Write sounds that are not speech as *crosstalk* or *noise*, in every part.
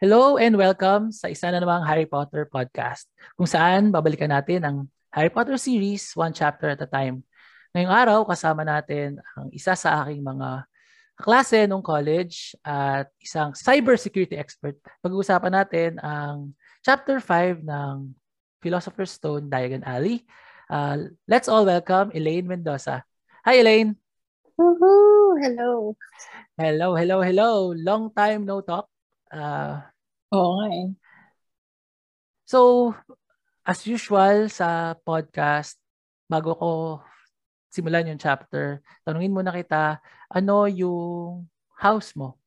Hello and welcome sa isa na namang Harry Potter podcast kung saan babalikan natin ang Harry Potter series one chapter at a time. Ngayong araw kasama natin ang isa sa aking mga klase nung college at isang cybersecurity expert. Pag-uusapan natin ang chapter 5 ng Philosopher's Stone Diagon Alley. Uh, let's all welcome Elaine Mendoza. Hi Elaine! Woohoo! Hello! Hello, hello, hello! Long time no talk. Uh, Oo nga eh. So, as usual sa podcast, bago ko simulan yung chapter, tanungin muna kita, ano yung house mo?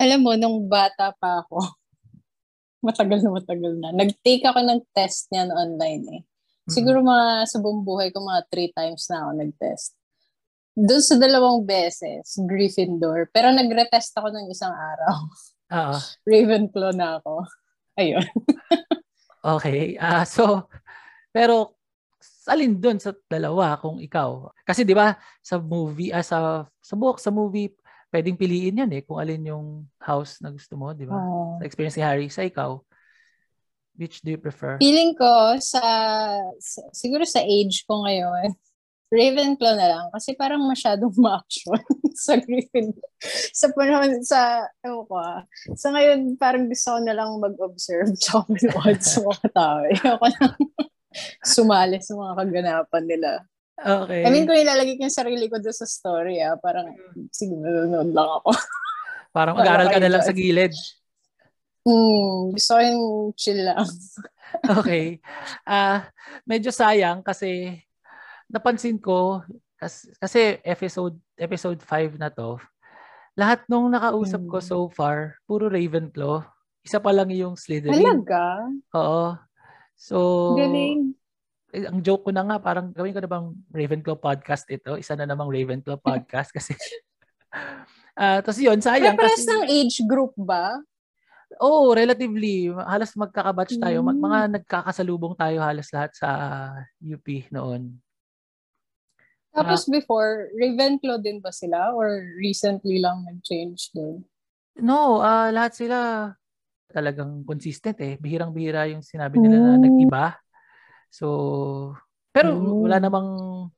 Alam mo, nung bata pa ako, *laughs* matagal na matagal na, nag-take ako ng test niyan online eh. Siguro mga sa buong buhay ko, mga three times na ako nag-test. Doon sa dalawang beses, Gryffindor. Pero nagre-test ako ng isang araw. *laughs* Oo. Ravenclaw na ako. Ayun. *laughs* okay. Uh, so, pero alin doon sa dalawa kung ikaw? Kasi 'di ba sa movie ah, sa sa book, sa movie pwedeng piliin 'yan eh kung alin yung house na gusto mo, 'di ba? Oh. Sa experience ni Harry, sa ikaw, which do you prefer? Feeling ko sa, sa siguro sa age ko ngayon, Ravenclaw na lang kasi parang masyadong ma-action *laughs* sa Griffin. sa panahon, sa, ewan ko ah, sa ngayon parang gusto ko na lang mag-observe tsaka manood sa mga tao. Ayoko lang *laughs* sumali sa mga kaganapan nila. Okay. I mean, kung ilalagay ko yung sarili ko doon sa story, ah, parang, sige, nanonood lang ako. parang mag-aaral ka na lang sa gilid. Hmm, gusto ko yung chill lang. *laughs* okay. Ah, uh, medyo sayang kasi napansin ko, kasi, kasi episode episode 5 na to, lahat nung nakausap ko hmm. so far, puro Ravenclaw. Isa pa lang yung Slytherin. Talaga? Oo. So, Galing. Eh, ang joke ko na nga, parang gawin ko na bang Ravenclaw podcast ito? Isa na namang Ravenclaw *laughs* podcast kasi uh, tapos yun, sayang. Pero kasi, ng age group ba? Oo, oh, relatively. Halos magkakabatch tayo. Mm. Mga nagkakasalubong tayo halos lahat sa UP noon. Tapos uh, before, Ravenclaw din ba sila? Or recently lang nag-change din? No, uh, lahat sila talagang consistent eh. Bihirang-bihira yung sinabi nila mm. na hmm. nag-iba. So, pero mm. wala namang,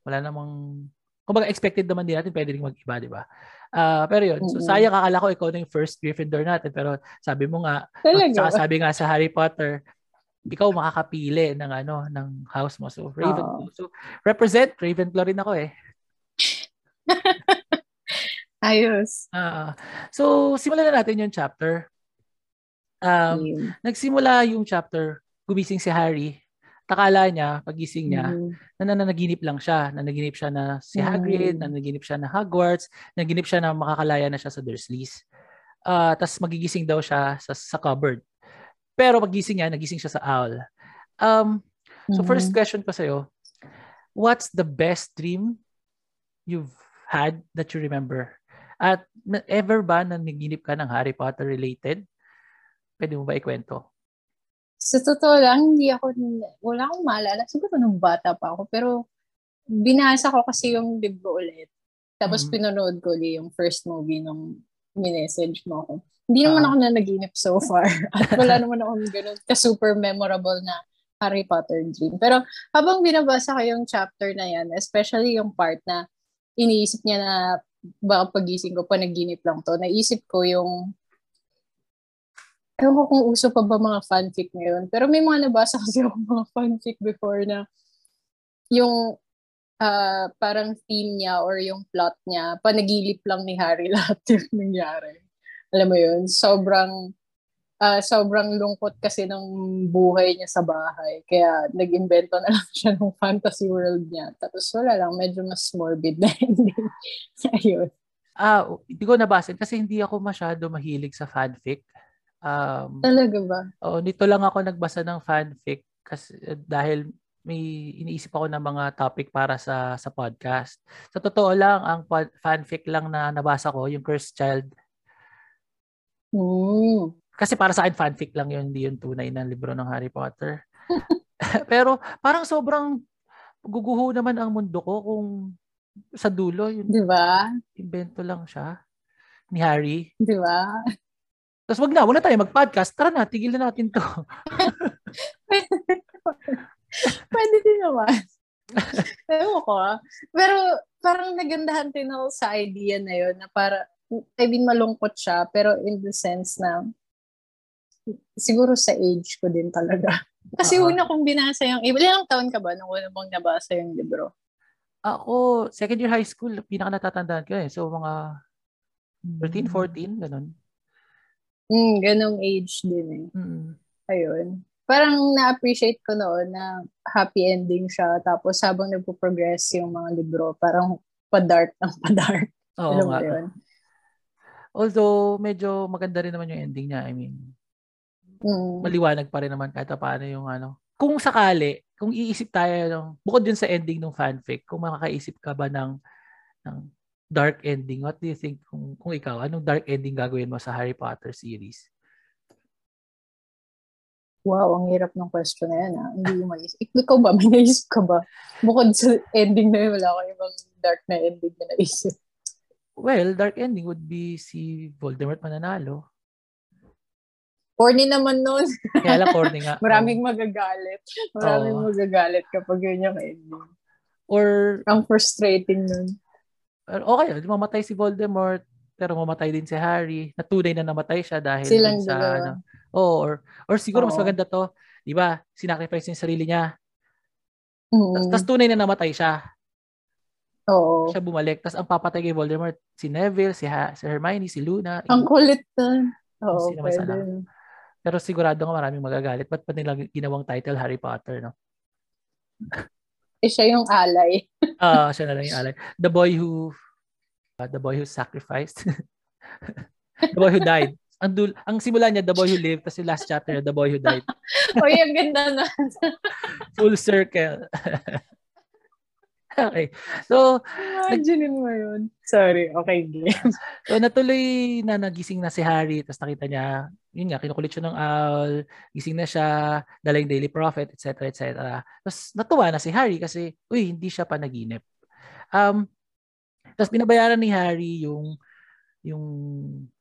wala namang, kumbaga expected naman din natin pwede rin mag-iba, di ba? Uh, pero yun, so sayang akala ko ikaw na yung first Gryffindor natin pero sabi mo nga, Talaga? sabi nga sa Harry Potter, ikaw makakapili ng ano ng house mo. So Ravenclaw. Uh, so represent Ravenclaw rin ako eh. *laughs* Ayos. Uh, so simulan na natin yung chapter. Um, yeah. nagsimula yung chapter, gumising si Harry. Takala niya, pagising niya, mm. na nanaginip lang siya. Nanaginip siya na si Hagrid, mm. nanaginip siya na Hogwarts, nanaginip siya na makakalaya na siya sa Dursleys. Uh, Tapos magigising daw siya sa, sa cupboard. Pero pagising niya, nagising siya sa owl. Um, so mm-hmm. first question ko sa'yo, what's the best dream you've had that you remember? At ever ba na naginip ka ng Harry Potter related? Pwede mo ba ikwento? Sa totoo lang, hindi ako, wala akong maalala. Siguro nung bata pa ako. Pero binasa ko kasi yung libro ulit. Tapos mm-hmm. pinanood ko ulit yung first movie nung minessage mo ako. Hindi naman uh, ako na naginip so far. *laughs* At wala naman ako ganun ka-super memorable na Harry Potter dream. Pero habang binabasa ko yung chapter na yan, especially yung part na iniisip niya na baka pagising ko, panaginip lang to, naisip ko yung Ewan ko kung uso pa ba mga fanfic ngayon. Pero may mga nabasa *laughs* kasi ako mga fanfic before na yung uh, parang theme niya or yung plot niya, panagilip lang ni Harry *laughs* lahat yung nangyari alam mo yun, sobrang uh, sobrang lungkot kasi ng buhay niya sa bahay. Kaya nag-invento na lang *laughs* siya ng fantasy world niya. Tapos wala lang, medyo mas morbid na *laughs* ending. Ayun. Ah, hindi ko nabasin kasi hindi ako masyado mahilig sa fanfic. Um, Talaga ba? Oo, nito lang ako nagbasa ng fanfic kasi uh, dahil may iniisip ako ng mga topic para sa sa podcast. Sa totoo lang, ang fanfic lang na nabasa ko, yung Cursed Child Mm. Kasi para sa akin, fanfic lang yun, hindi yung tunay na libro ng Harry Potter. *laughs* Pero parang sobrang guguho naman ang mundo ko kung sa dulo, yun, Di ba? Invento lang siya ni Harry. Di ba? Tapos wag na, wag na tayo mag-podcast. Tara na, tigil na natin to. *laughs* *laughs* *laughs* Pwede din naman. *laughs* Ewan ko ah. Pero parang nagandahan din ako sa idea na yun na para, I mean, malungkot siya, pero in the sense na siguro sa age ko din talaga. *laughs* Kasi uh-huh. una kong binasa yung, ilang taon ka ba nung una mong nabasa yung libro? Ako, second year high school, pinaka natatandaan ko eh. So, mga 13, 14, ganun. Mm, ganong age din eh. Mm. Ayun. Parang na-appreciate ko noon na happy ending siya. Tapos habang nagpo-progress yung mga libro, parang pa-dark *laughs* ng pa-dark. Oo Alam nga. Yun? Although, medyo maganda rin naman yung ending niya. I mean, mm. maliwanag pa rin naman kahit paano yung ano. Kung sakali, kung iisip tayo, ng, bukod dun sa ending ng fanfic, kung makakaisip ka ba ng, ng dark ending, what do you think kung, kung ikaw, anong dark ending gagawin mo sa Harry Potter series? Wow, ang hirap ng question na yan. Ha? Ah. Hindi mo maisip. Ikaw ba? *laughs* May naisip ka ba? Bukod sa ending na yun, wala ko ibang dark na ending na naisip. Well, dark ending would be si Voldemort mananalo. Corny naman nun. Kaya lang corny nga. *laughs* Maraming magagalit. Maraming oh. magagalit kapag yun yung ending. Or... Ang frustrating nun okay, mamatay si Voldemort, pero mamatay din si Harry. Natunay na namatay siya dahil Silang sa ano, oh, or or siguro Oo. mas maganda to, 'di ba? Sinacrifice niya sarili niya. Mm-hmm. Tapos tunay na namatay siya. Oo. Siya bumalik. Tapos ang papatay kay Voldemort, si Neville, si, ha- si Hermione, si Luna. Ang kulit na. Oo, pwede. Sana. Pero sigurado nga maraming magagalit. Ba't pa nila ginawang title Harry Potter, no? eh siya yung alay. *laughs* Ah, uh, siya na lang yung alay. The boy who uh, the boy who sacrificed. *laughs* the boy who died. Ang dul ang simula niya the boy who lived tapos yung last chapter the boy who died. *laughs* oh, yung ganda na. *laughs* Full circle. *laughs* okay. So, imagine mo yun. Sorry. Okay, so, natuloy na nagising na si Harry tapos nakita niya yun nga, kinukulit siya ng owl, gising na siya, dala yung Daily Prophet, etc. etc. Tapos natuwa na si Harry kasi, uy, hindi siya panaginip. Um, tapos binabayaran ni Harry yung yung,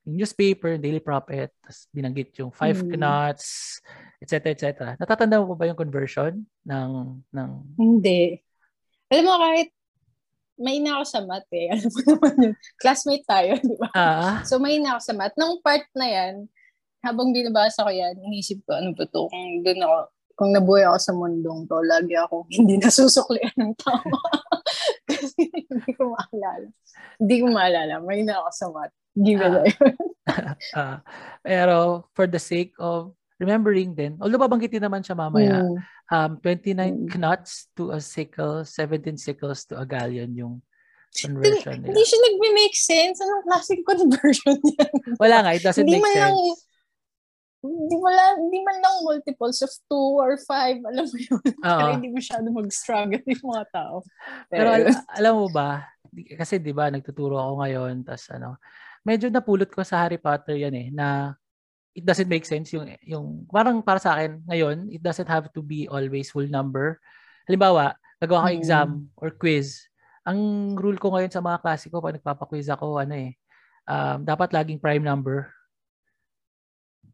yung newspaper, Daily Prophet, tapos binanggit yung five hmm. knots, etc. etc. Natatanda mo ba yung conversion ng ng Hindi. Alam mo kahit may na ako sa math eh. *laughs* Alam mo naman yun. Classmate tayo, di ba? Ah. So may na ako sa math. Nung part na yan, habang binabasa ko yan, inisip ko, ano ba to, kung doon ako, kung nabuhay ako sa mundong to, lagi ako hindi nasusuklian ng tama. *laughs* Kasi *laughs* hindi ko maalala. Hindi ko maalala. May na ako sa math. Give it uh, uh, pero for the sake of remembering din, although babanggitin naman siya mamaya, mm. um, 29 mm. knots to a sickle, 17 sickles to a galleon yung conversion nila. Hindi siya nagme-make sense. Anong classic conversion *laughs* yan? Wala nga, it doesn't hindi make sense. Lang, mo lang, hindi man lang multiples of two or five, alam mo yun. Uh-huh. Kaya hindi masyado mag-struggle *laughs* yung mga tao. Pero, Pero al- alam mo ba, kasi 'di ba nagtuturo ako ngayon tas ano medyo napulot ko sa Harry Potter yan eh na it doesn't make sense yung yung parang para sa akin ngayon it doesn't have to be always full number halimbawa nagawa ko hmm. exam or quiz ang rule ko ngayon sa mga klase ko pag nagpapa-quiz ako ano eh um, dapat laging prime number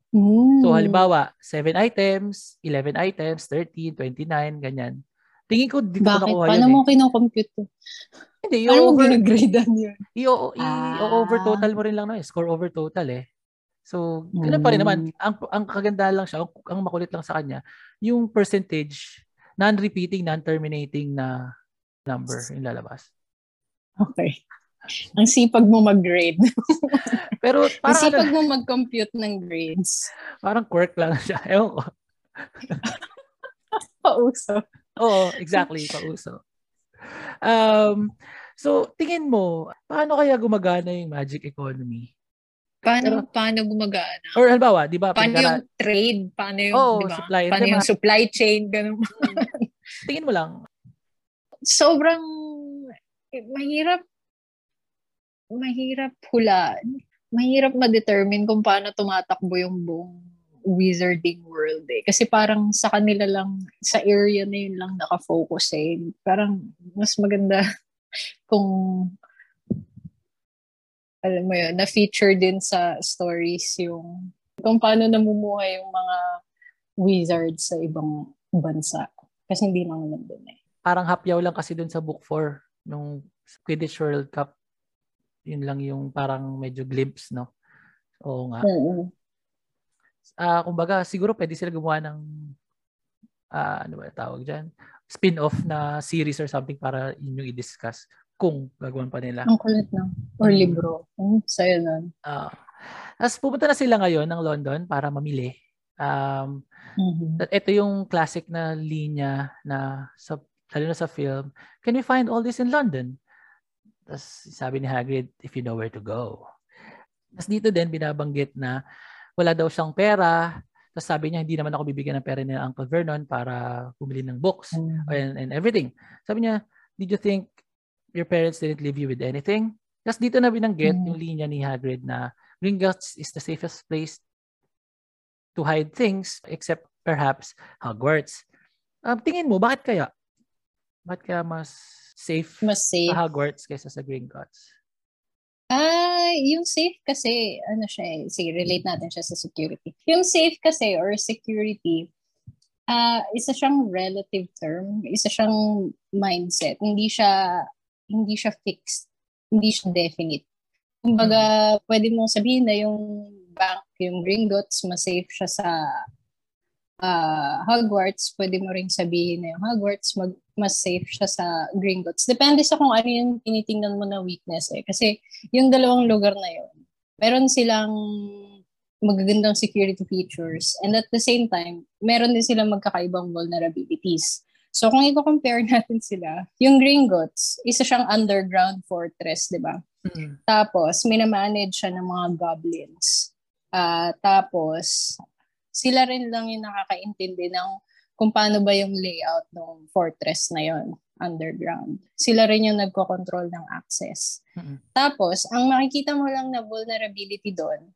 Mm. So halimbawa, 7 items, 11 items, 13, 29, ganyan. Tingin ko dito Bakit? ko nakuha Paano yun. mo eh. kinocompute to? Hindi, Paano over, mo ginagradean yun? I-over ah. total mo rin lang no, eh. score over total eh. So, ganun pa rin naman. Hmm. Ang, ang kagandahan lang siya, ang, ang makulit lang sa kanya, yung percentage, non-repeating, non-terminating na number yung lalabas. Okay. Ang sipag mo mag-grade. *laughs* Pero parang... Ang sipag ano, mo mag-compute ng grades. *laughs* Parang quirk lang siya. Ewan ko. *laughs* pauso. Oo, exactly. Pauso. Um, so, tingin mo, paano kaya gumagana yung magic economy? Paano, Pero, paano gumagana? Or halimbawa, di ba? Paano pagkara- yung trade? Paano yung, oh, diba? supply. Paano diba? yung supply chain? Ganun. tingin mo lang. Sobrang eh, mahirap mahirap hulaan. Mahirap ma-determine kung paano tumatakbo yung buong wizarding world eh. Kasi parang sa kanila lang, sa area na yun lang nakafocus eh. Parang mas maganda *laughs* kung alam mo yun, na-feature din sa stories yung Kung paano namumuhay yung mga wizards sa ibang bansa. Kasi hindi naman nandun eh. Parang hapyaw lang kasi dun sa book 4 nung Quidditch World Cup. Yun lang yung parang medyo glimpse, no? Oo nga. Mm-hmm. Uh, kumbaga, siguro pwede sila gumawa ng uh, ano ba tawag dyan? Spin-off na series or something para yun yung i-discuss kung gagawin pa nila. Ang kulit na. Or libro. Mm, sa'yo nun. Uh, tapos pupunta na sila ngayon ng London para mamili. Um, mm-hmm. Ito yung classic na linya na sa lalo na sa film, can we find all this in London? Tapos sabi ni Hagrid, if you know where to go. Tapos dito din binabanggit na wala daw siyang pera. Tapos sabi niya, hindi naman ako bibigyan ng pera ni Uncle Vernon para bumili ng books mm-hmm. and, and everything. Sabi niya, did you think your parents didn't leave you with anything? Tapos dito na binanggit mm-hmm. yung linya ni Hagrid na Gringotts is the safest place to hide things except perhaps Hogwarts. Um, tingin mo, bakit kaya? Bakit kaya mas safe, mas safe. sa Hogwarts kaysa sa Gringotts? Ah, yung safe kasi, ano siya eh, sige, relate natin siya sa security. Yung safe kasi or security, ah, uh, isa siyang relative term, isa siyang mindset. Hindi siya, hindi siya fixed. Hindi siya definite. Kumbaga, hmm. pwede mong sabihin na yung bank, yung Gringotts, mas safe siya sa uh, Hogwarts. Pwede mo ring sabihin na yung Hogwarts, mag, mas safe siya sa Gringotts. Depende sa kung ano yung tinitingnan mo na weakness eh. Kasi yung dalawang lugar na yun, meron silang magagandang security features and at the same time, meron din silang magkakaibang vulnerabilities. So kung i-compare *laughs* natin sila, yung Gringotts, isa siyang underground fortress, di ba? Mm-hmm. Tapos, minamanage siya ng mga goblins. Uh, tapos, sila rin lang yung nakakaintindi ng kung paano ba yung layout ng fortress na yon underground. Sila rin yung nagko-control ng access. Mm-hmm. Tapos, ang makikita mo lang na vulnerability doon,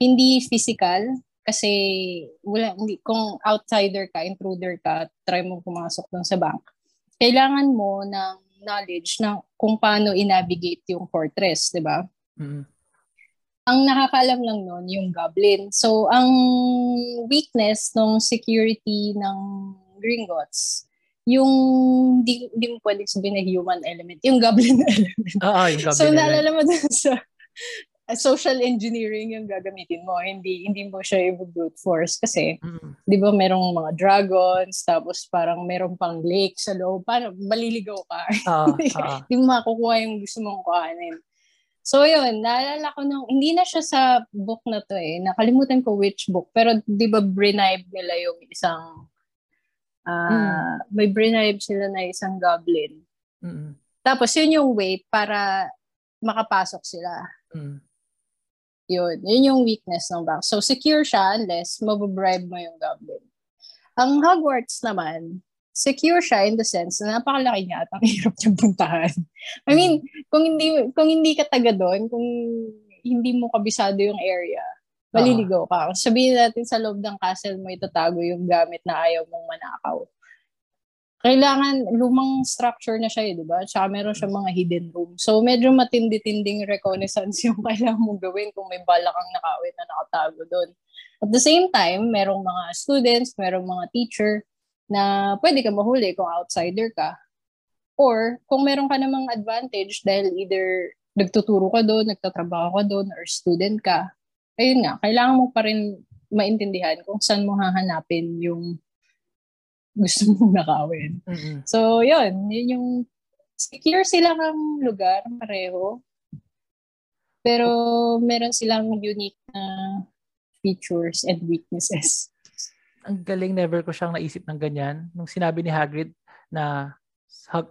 hindi physical, kasi wala, hindi, kung outsider ka, intruder ka, try mo pumasok doon sa bank, kailangan mo ng knowledge ng kung paano i-navigate yung fortress, di ba? Mm-hmm. Ang nakakaalam lang nun, yung goblin. So, ang weakness ng security ng Gringotts, yung di, di mo pwedeng sabihin na human element, yung goblin *laughs* element. Oo, yung goblin so, naalala mo dun sa *laughs* social engineering yung gagamitin mo. Hindi hindi mo siya i-brute force kasi mm. 'di ba merong mga dragons tapos parang merong pang lake sa loob. Para maliligaw ka. Uh, uh. *laughs* Hindi mo makukuha yung gusto mong kuhanin. So yun, naalala ko nung, hindi na siya sa book na to eh. Nakalimutan ko which book. Pero di ba bribe nila yung isang, uh, mm. may bribe sila na isang goblin. Mm-hmm. Tapos yun yung way para makapasok sila. Mm. Yun. Yun yung weakness ng bank. So, secure siya unless mababribe mo yung goblin. Ang Hogwarts naman, secure siya in the sense na napakalaki niya at ang *laughs* hirap niyang puntahan. I mean, kung hindi kung hindi ka taga doon, kung hindi mo kabisado yung area, maliligaw ka. Sabihin natin sa loob ng castle mo itatago yung gamit na ayaw mong manakaw kailangan lumang structure na siya eh, di ba? Tsaka meron siya mga hidden room. So medyo matindi-tinding reconnaissance *laughs* yung kailangan mong gawin kung may bala kang nakawin na nakatago doon. At the same time, merong mga students, merong mga teacher na pwede ka mahuli kung outsider ka. Or kung meron ka namang advantage dahil either nagtuturo ka doon, nagtatrabaho ka doon, or student ka, ayun nga, kailangan mo pa rin maintindihan kung saan mo hahanapin yung gusto mong nakawin. Mm-hmm. So, yun. Yun yung secure sila ng lugar, pareho. Pero meron silang unique na features and weaknesses. Ang galing, never ko siyang naisip ng ganyan. Nung sinabi ni Hagrid na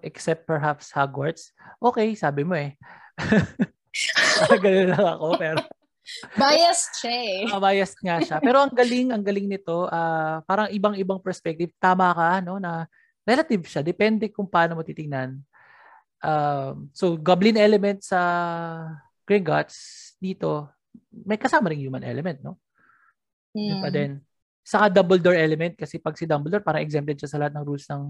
except perhaps Hogwarts, okay, sabi mo eh. *laughs* Ganun lang ako, pero biased siya eh. Uh, biased nga siya. Pero ang galing, ang galing nito, uh, parang ibang-ibang perspective. Tama ka, no, na relative siya. Depende kung paano mo titingnan. Um, so, goblin element sa Gringotts dito, may kasama ring human element, no? Mm. pa din. Saka Dumbledore element kasi pag si Dumbledore, parang exempted siya sa lahat ng rules ng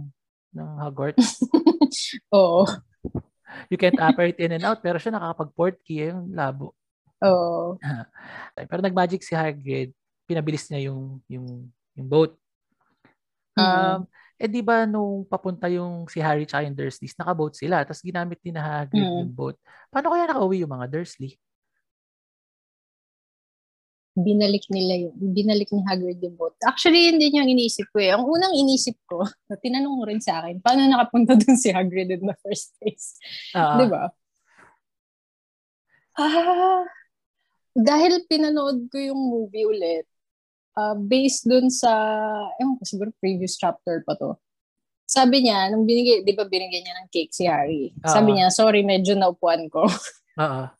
ng Hogwarts. *laughs* Oo. You can't operate in and out, pero siya nakakapag-port key, yung labo. Oo. *laughs* Pero nag-magic si Hagrid. pinabilis niya yung yung yung boat. Um, mm. eh di ba nung papunta yung si Harry at yung Dursleys, naka-boat sila, tapos ginamit ni na Hagrid mm. yung boat. Paano kaya nakauwi yung mga Dursley? Binalik nila yung, binalik ni Hagrid yung boat. Actually, hindi niya iniisip ko eh. Ang unang inisip ko, *laughs* tinanong mo rin sa akin, paano nakapunta dun si Hagrid in the first place? Uh-huh. Di ba? Ah, dahil pinanood ko yung movie ulit, uh, based dun sa, ewan ko, siguro previous chapter pa to. Sabi niya, nung binigay, di ba binigyan niya ng cake si Harry? Uh-huh. Sabi niya, sorry, medyo naupuan ko. Oo. *laughs* Uh-huh.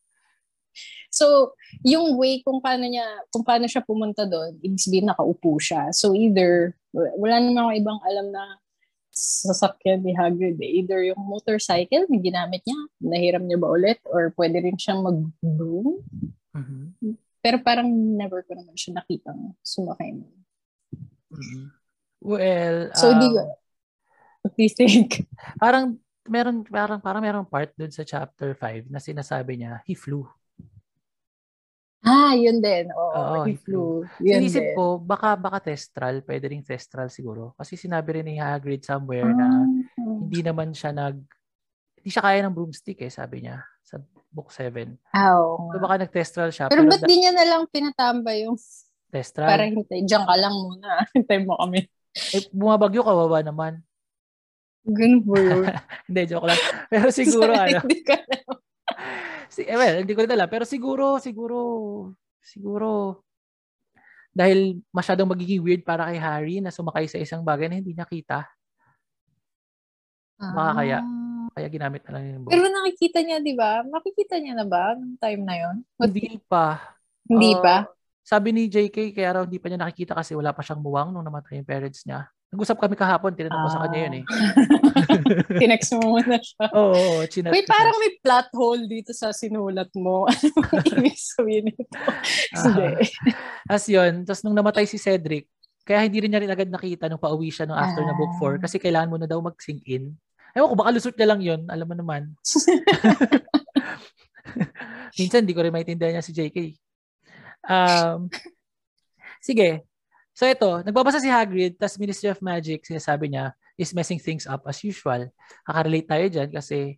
So, yung way kung paano niya, kung paano siya pumunta doon, ibig sabihin nakaupo siya. So, either, wala naman ako ibang alam na sasakyan ni Hagrid. Eh. Either yung motorcycle na ginamit niya, nahiram niya ba ulit, or pwede rin siyang mag-broom. Mm-hmm. Pero parang never ko naman siya nakitang sumakay mo. Mm-hmm. Well, so, um, di what do you think? Parang, meron, parang, parang meron part dun sa chapter 5 na sinasabi niya, he flew. Ah, yun din. Oo, Oo he flew. Yun Inisip din. ko, baka, baka testral. Pwede rin testral siguro. Kasi sinabi rin ni Hagrid somewhere ah. na hindi naman siya nag... Hindi siya kaya ng broomstick eh, sabi niya sa book 7. Oh. So baka nag-testral siya. Pero, pero ba't da- di niya na lang pinatambay yung... Testral? Para hintay. Diyan ka lang muna. *laughs* Hintay mo kami. Eh, bumabagyo, kawawa naman. Ganun po yun. *laughs* hindi, joke lang. Pero *laughs* siguro, ano... Hindi ka si, eh, well, hindi ko rin alam. Pero siguro, siguro, siguro, dahil masyadong magiging weird para kay Harry na sumakay sa isang bagay na hindi nakita. Ah. Baka kaya, kaya ginamit na lang yung boat. Pero nakikita niya, di ba? Makikita niya na ba nung time na yon? Hindi pa. Hindi uh, pa? Sabi ni JK, kaya raw hindi pa niya nakikita kasi wala pa siyang muwang nung namatay yung parents niya. Nag-usap kami kahapon, tinanong ko sa kanya yun eh. Ah. *laughs* Tinext mo muna siya. Oo, oo chinat Wait, parang may plot hole dito sa sinulat mo. *laughs* Ano ibig sabihin nito? Hindi. As yun, tapos nung namatay si Cedric, kaya hindi rin niya rin agad nakita nung pauwi siya nung after ah. na book 4 kasi kailangan mo na daw mag-sink in. Ewan ko, baka lusot niya lang yun. Alam mo naman. *laughs* Minsan, hindi ko rin maintindihan niya si JK. Um, sige, So ito, nagbabasa si Hagrid, tas Ministry of Magic, sinasabi niya, is messing things up as usual. Kakarelate tayo dyan kasi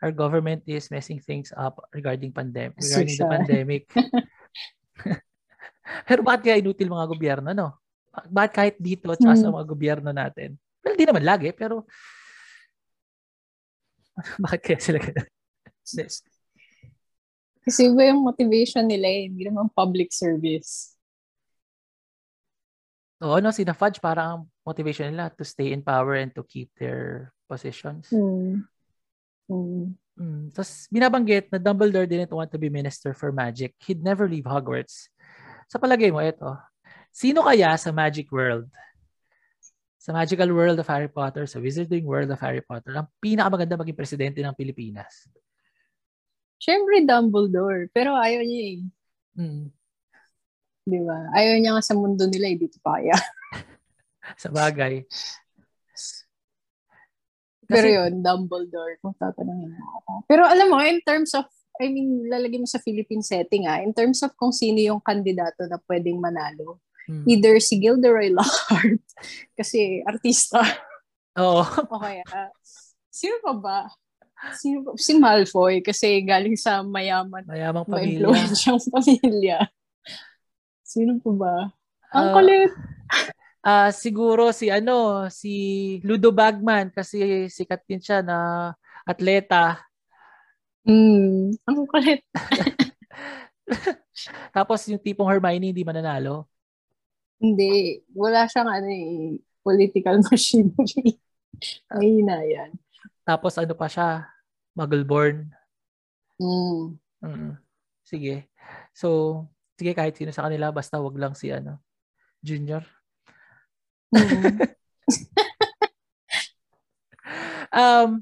our government is messing things up regarding pandemic, regarding the pandemic. *laughs* Pero bakit kaya inutil mga gobyerno, no? Bakit kahit dito at hmm. sa mga gobyerno natin? Well, di naman lagi, pero *laughs* bakit kaya sila ganun? Kasi iba yung motivation nila eh. Hindi naman public service. Oo, no, sina Fudge parang motivation nila to stay in power and to keep their positions. Mm. Mm. Mm. Tapos binabanggit na Dumbledore didn't want to be minister for magic. He'd never leave Hogwarts. Sa palagay mo, ito. Sino kaya sa magic world, sa magical world of Harry Potter, sa wizarding world of Harry Potter, ang pinakamaganda maging presidente ng Pilipinas? Siyempre Dumbledore, pero ayaw niya eh. Mm. Di ba? Ayaw niya nga sa mundo nila, eh, to kaya. *laughs* sa bagay. Kasi, Pero yun, Dumbledore, kung tatanungin mo ako. Pero alam mo, in terms of, I mean, lalagay mo sa Philippine setting ah, in terms of kung sino yung kandidato na pwedeng manalo, hmm. either si Gilderoy Lockhart, *laughs* kasi artista. Oo. *laughs* o kaya, sino pa ba? Sino pa? Si Malfoy, kasi galing sa mayaman. Mayamang pamilya. pamilya. Sino po ba? Ang uh, kulit. Uh, *laughs* siguro si ano, si Ludo Bagman kasi sikat din siya na atleta. Mm, ang kulit. *laughs* Tapos yung tipong Hermione hindi mananalo. Hindi, wala siyang ano eh, political *laughs* machinery. Mahina yan. Tapos ano pa siya? Muggle-born. Mm. Mm. Sige. So, sige kahit sino sa kanila basta wag lang si ano junior. Mm-hmm. *laughs* um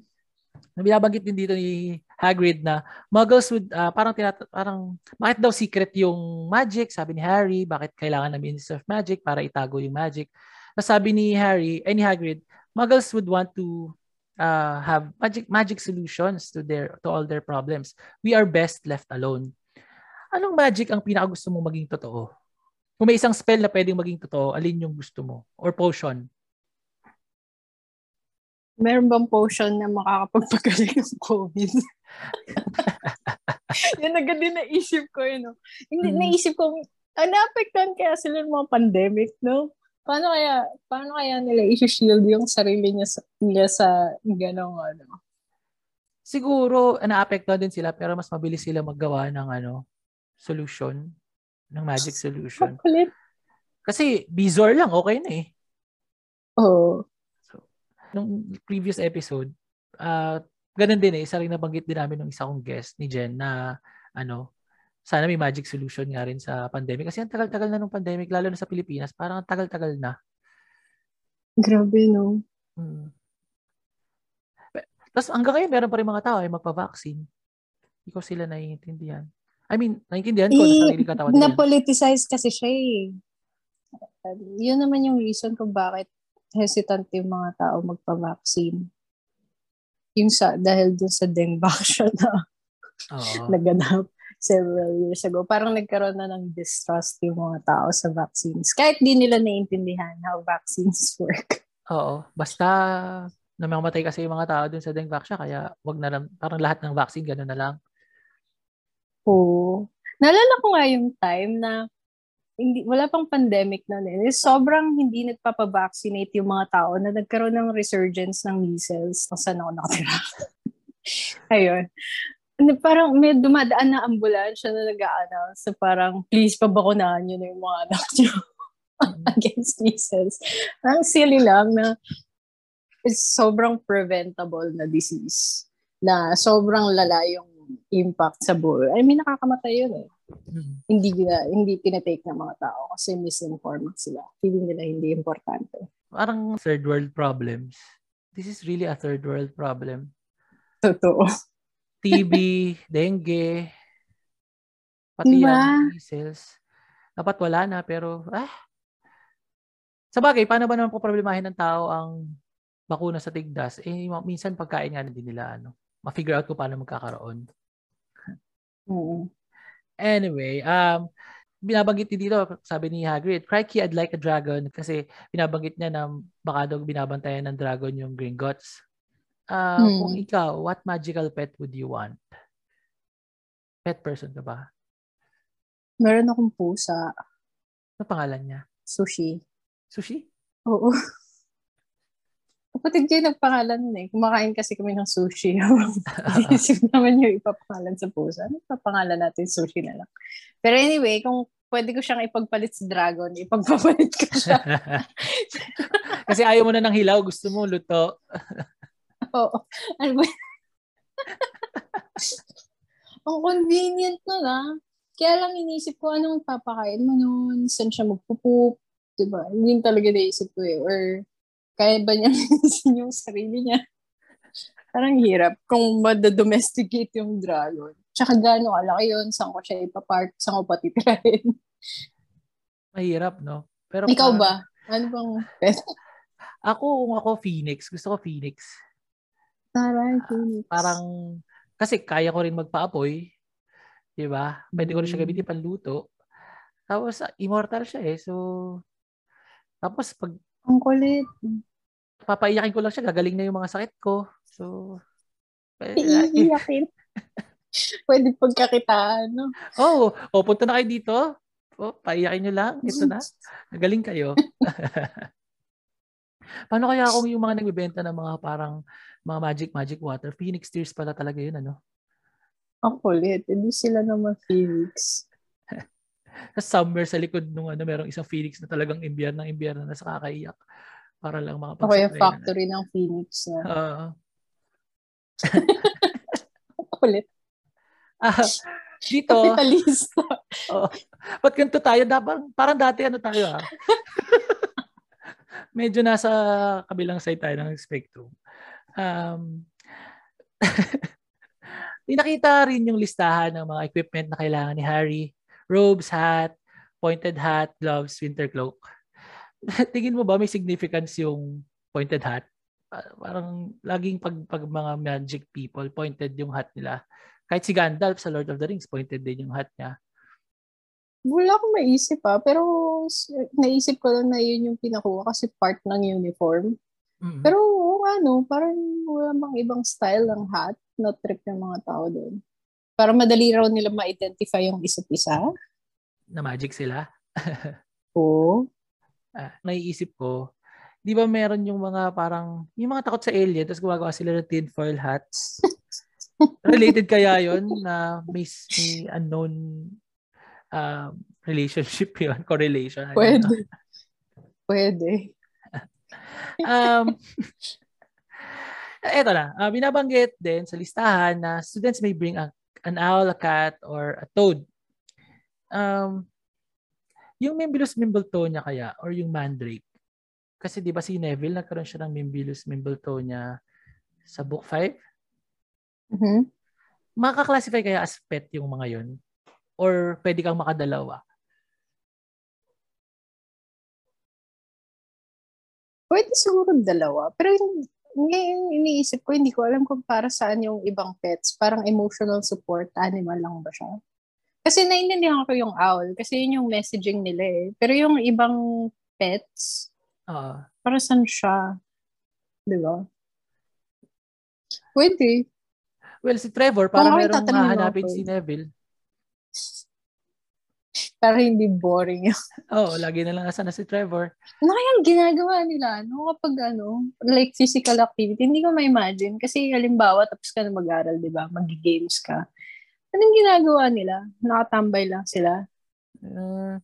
binabanggit din dito ni Hagrid na muggles would uh, parang tinat parang bakit daw secret yung magic? Sabi ni Harry bakit kailangan ng Minister of Magic para itago yung magic? Tapos sabi ni Harry ay ni Hagrid muggles would want to uh, have magic magic solutions to their to all their problems. We are best left alone Anong magic ang pinakagusto mong maging totoo? Kung may isang spell na pwedeng maging totoo, alin yung gusto mo? Or potion? Meron bang potion na makakapagpagaling ng COVID? *laughs* Yan agad din naisip ko, yun. No? Hindi, hmm. naisip ko, ah, naapektuhan kaya sila ng mga pandemic, no? Paano kaya, paano kaya nila i-shield yung sarili niya sa, nila sa ganong ano? Siguro, naapektuhan din sila pero mas mabilis sila maggawa ng ano, solution, ng magic solution. Kapalit. Kasi Bizor lang, okay na eh. Oo. Oh nung previous episode, uh, ganun din eh, isa rin nabanggit din namin ng isa kong guest ni Jen na ano, sana may magic solution nga rin sa pandemic. Kasi ang tagal-tagal na nung pandemic, lalo na sa Pilipinas, parang ang tagal-tagal na. Grabe, no? Hmm. Tapos hanggang ngayon, meron pa rin mga tao ay magpa-vaccine. Hindi ko sila naiintindihan. I mean, naiintindihan ko eh, na sarili katawan Na-politicize kasi siya eh. Yun naman yung reason kung bakit hesitant yung mga tao magpa-vaccine. Yung sa, dahil dun sa dengue vaccine *laughs* na uh naganap several years ago. Parang nagkaroon na ng distrust yung mga tao sa vaccines. Kahit di nila naiintindihan how vaccines *laughs* work. Oo. Basta namamatay kasi yung mga tao dun sa dengue vaccine, kaya wag na lang, parang lahat ng vaccine, gano'n na lang. Oo. Naalala ko nga yung time na hindi, wala pang pandemic na din. Sobrang hindi nagpapavaccinate yung mga tao na nagkaroon ng resurgence ng measles kung saan ako nakatira. *laughs* Ayun. Parang may dumadaan na ambulansya na nag-a-announce so parang please pabakunahan nyo na yung mga anak nyo *laughs* against measles. Parang silly lang na it's sobrang preventable na disease na sobrang lala yung impact sa buhay. I mean, nakakamatay yun eh. Hmm. Hindi na, hindi tinetake ng mga tao kasi misinformed sila. Feeling nila hindi importante. Parang third world problems. This is really a third world problem. Totoo. TB, *laughs* dengue, pati diba? yan, measles. Dapat wala na, pero ah. Sa bagay, paano ba naman po problemahin ng tao ang bakuna sa tigdas? Eh, minsan pagkain nga din nila, ano, ma-figure out kung paano magkakaroon. Oo. Anyway, um, binabanggit din dito, sabi ni Hagrid, Crikey, I'd like a dragon kasi binabanggit niya na baka daw binabantayan ng dragon yung Gringotts. Uh, hmm. Kung ikaw, what magical pet would you want? Pet person ka ba? Meron akong pusa. Ano pangalan niya? Sushi. Sushi? Oo. *laughs* Kapatid ko yung nagpangalan eh. Kumakain kasi kami ng sushi. *laughs* Isip naman yung ipapangalan sa pusa. Ano ipapangalan natin? Sushi na lang. Pero anyway, kung pwede ko siyang ipagpalit sa dragon, ipagpapalit ko siya. *laughs* kasi ayaw mo na ng hilaw, gusto mo luto. *laughs* Oo. Ano ba? Ang convenient na lang. Kaya lang inisip ko anong papakain mo noon, saan siya magpupup, diba? Yun talaga naisip ko eh. Or kaya ba niya minsan *laughs* yung sarili niya? Parang hirap kung madadomesticate yung dragon. Tsaka gano'ng kalaki yun, saan ko siya ipapark, saan ko patitirahin. Mahirap, no? Pero Ikaw parang, ba? Ano bang pet? Ako, kung ako Phoenix, gusto ko Phoenix. Taray, Phoenix. Uh, parang, kasi kaya ko rin magpaapoy. Di ba? Pwede ko rin siya gamitin mm. panluto. Tapos, immortal siya eh. So, tapos pag ang kulit. Papaiyakin ko lang siya, gagaling na yung mga sakit ko. So, Iiyakin. *laughs* Pwede pagkakitaan, no? Oh, oh, punta na kayo dito. Oh, paiyakin nyo lang. Ito na. Gagaling kayo. *laughs* Paano kaya kung yung mga nagbebenta ng mga parang mga magic magic water, Phoenix Tears pala talaga yun, ano? Ang kulit. Hindi sila naman Phoenix sa *laughs* summer sa likod nung ano, merong isang Phoenix na talagang imbyar ng imbyar na nasa kakaiyak. Para lang mga Okay, yung factory na. ng Phoenix na. *laughs* Uh, Kulit. Ah, dito. Kapitalista. oh, ba't ganito tayo? Dapat, parang dati ano tayo ah. *laughs* Medyo nasa kabilang side tayo ng spectrum. Um, Nakita rin yung listahan ng mga equipment na kailangan ni Harry robes, hat, pointed hat, gloves, winter cloak. *laughs* Tingin mo ba may significance yung pointed hat? Parang laging pag, pag mga magic people, pointed yung hat nila. Kahit si Gandalf sa Lord of the Rings, pointed din yung hat niya. wala akong maisip pa, pero naisip ko lang na yun yung pinakuha kasi part ng uniform. Mm-hmm. Pero ano, parang wala bang ibang style ng hat na trip ng mga tao doon. Para madali raw nila ma-identify yung isa't isa. Na magic sila? *laughs* Oo. ah, naiisip ko, di ba meron yung mga parang, yung mga takot sa alien, tapos gumagawa sila ng tinfoil hats. *laughs* Related kaya yon na may, may unknown uh, relationship *laughs* yun, correlation. Pwede. Pwede. um, eto na, uh, binabanggit din sa listahan na students may bring a, an owl, a cat, or a toad. Um, yung Mimbilus Mimbletonia kaya, or yung Mandrake, kasi di ba si Neville, nagkaroon siya ng Mimbilus Mimbletonia sa book 5? Mm-hmm. Makaka-classify kaya as pet yung mga yon Or pwede kang makadalawa? Pwede siguro dalawa. Pero yung, ngayon iniisip ko, hindi ko alam kung para saan yung ibang pets. Parang emotional support animal lang ba siya? Kasi naiintindihan ko yung owl. Kasi yun yung messaging nila eh. Pero yung ibang pets, uh, para saan siya? Di ba? Pwede. Well, si Trevor, para merong hahanapin si Neville. Para hindi boring yun. Oo, oh, lagi na lang asa na si Trevor. Ano kayang ginagawa nila? No? Kapag ano, like physical activity, hindi ko ma-imagine. Kasi halimbawa, tapos ka na mag-aral, di ba? Mag-games ka. Anong ginagawa nila? Nakatambay lang sila? Uh,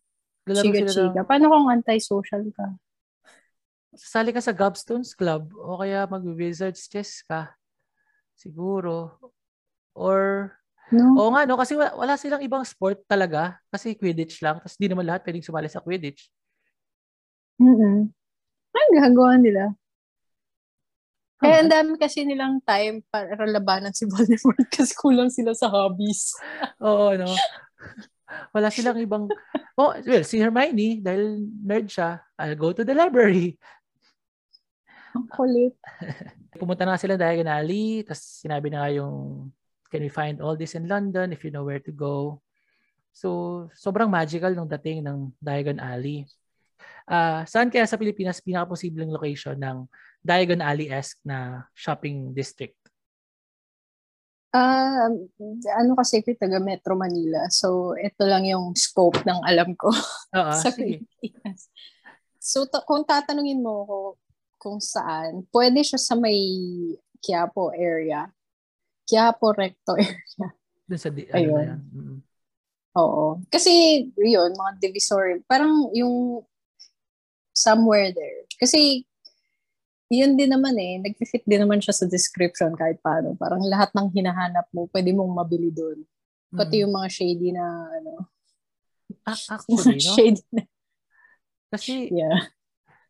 Chiga-chiga. Paano kung anti-social ka? Sasali ka sa Gobstones Club o kaya mag-Wizards Chess ka. Siguro. Or No? Oo nga, no? Kasi wala, wala silang ibang sport talaga. Kasi Quidditch lang. Tapos di naman lahat pwedeng sumali sa Quidditch. Mm-mm. Ano gagawa nila? Kaya ang dami kasi nilang time para labanan si *laughs* Voldemort kasi kulang sila sa hobbies. *laughs* Oo, no? Wala silang ibang... *laughs* Oh, well, si Hermione, dahil nerd siya, I'll go to the library. Ang kulit. Pumunta na sila Diagon Alley, tapos sinabi na nga yung Can we find all this in London if you know where to go? So, sobrang magical nung dating ng Diagon Alley. Uh, saan kaya sa Pilipinas pinaka-posibleng location ng Diagon Alley-esque na shopping district? Uh, ano kasi ko taga Metro Manila. So, ito lang yung scope ng alam ko *laughs* uh, sa Pilipinas. So, to- kung tatanungin mo ako kung saan, pwede siya sa may Quiapo area. Quiapo Recto area. Doon sa di. Ano yan. Mm-hmm. Oo. Kasi yun, mga divisory. Parang yung somewhere there. Kasi yun din naman eh, nag-fit din naman siya sa description kahit paano. Parang lahat ng hinahanap mo, pwede mong mabili doon. Pati mm. yung mga shady na ano. Ah, *laughs* actually, no? shady na. Kasi, yeah.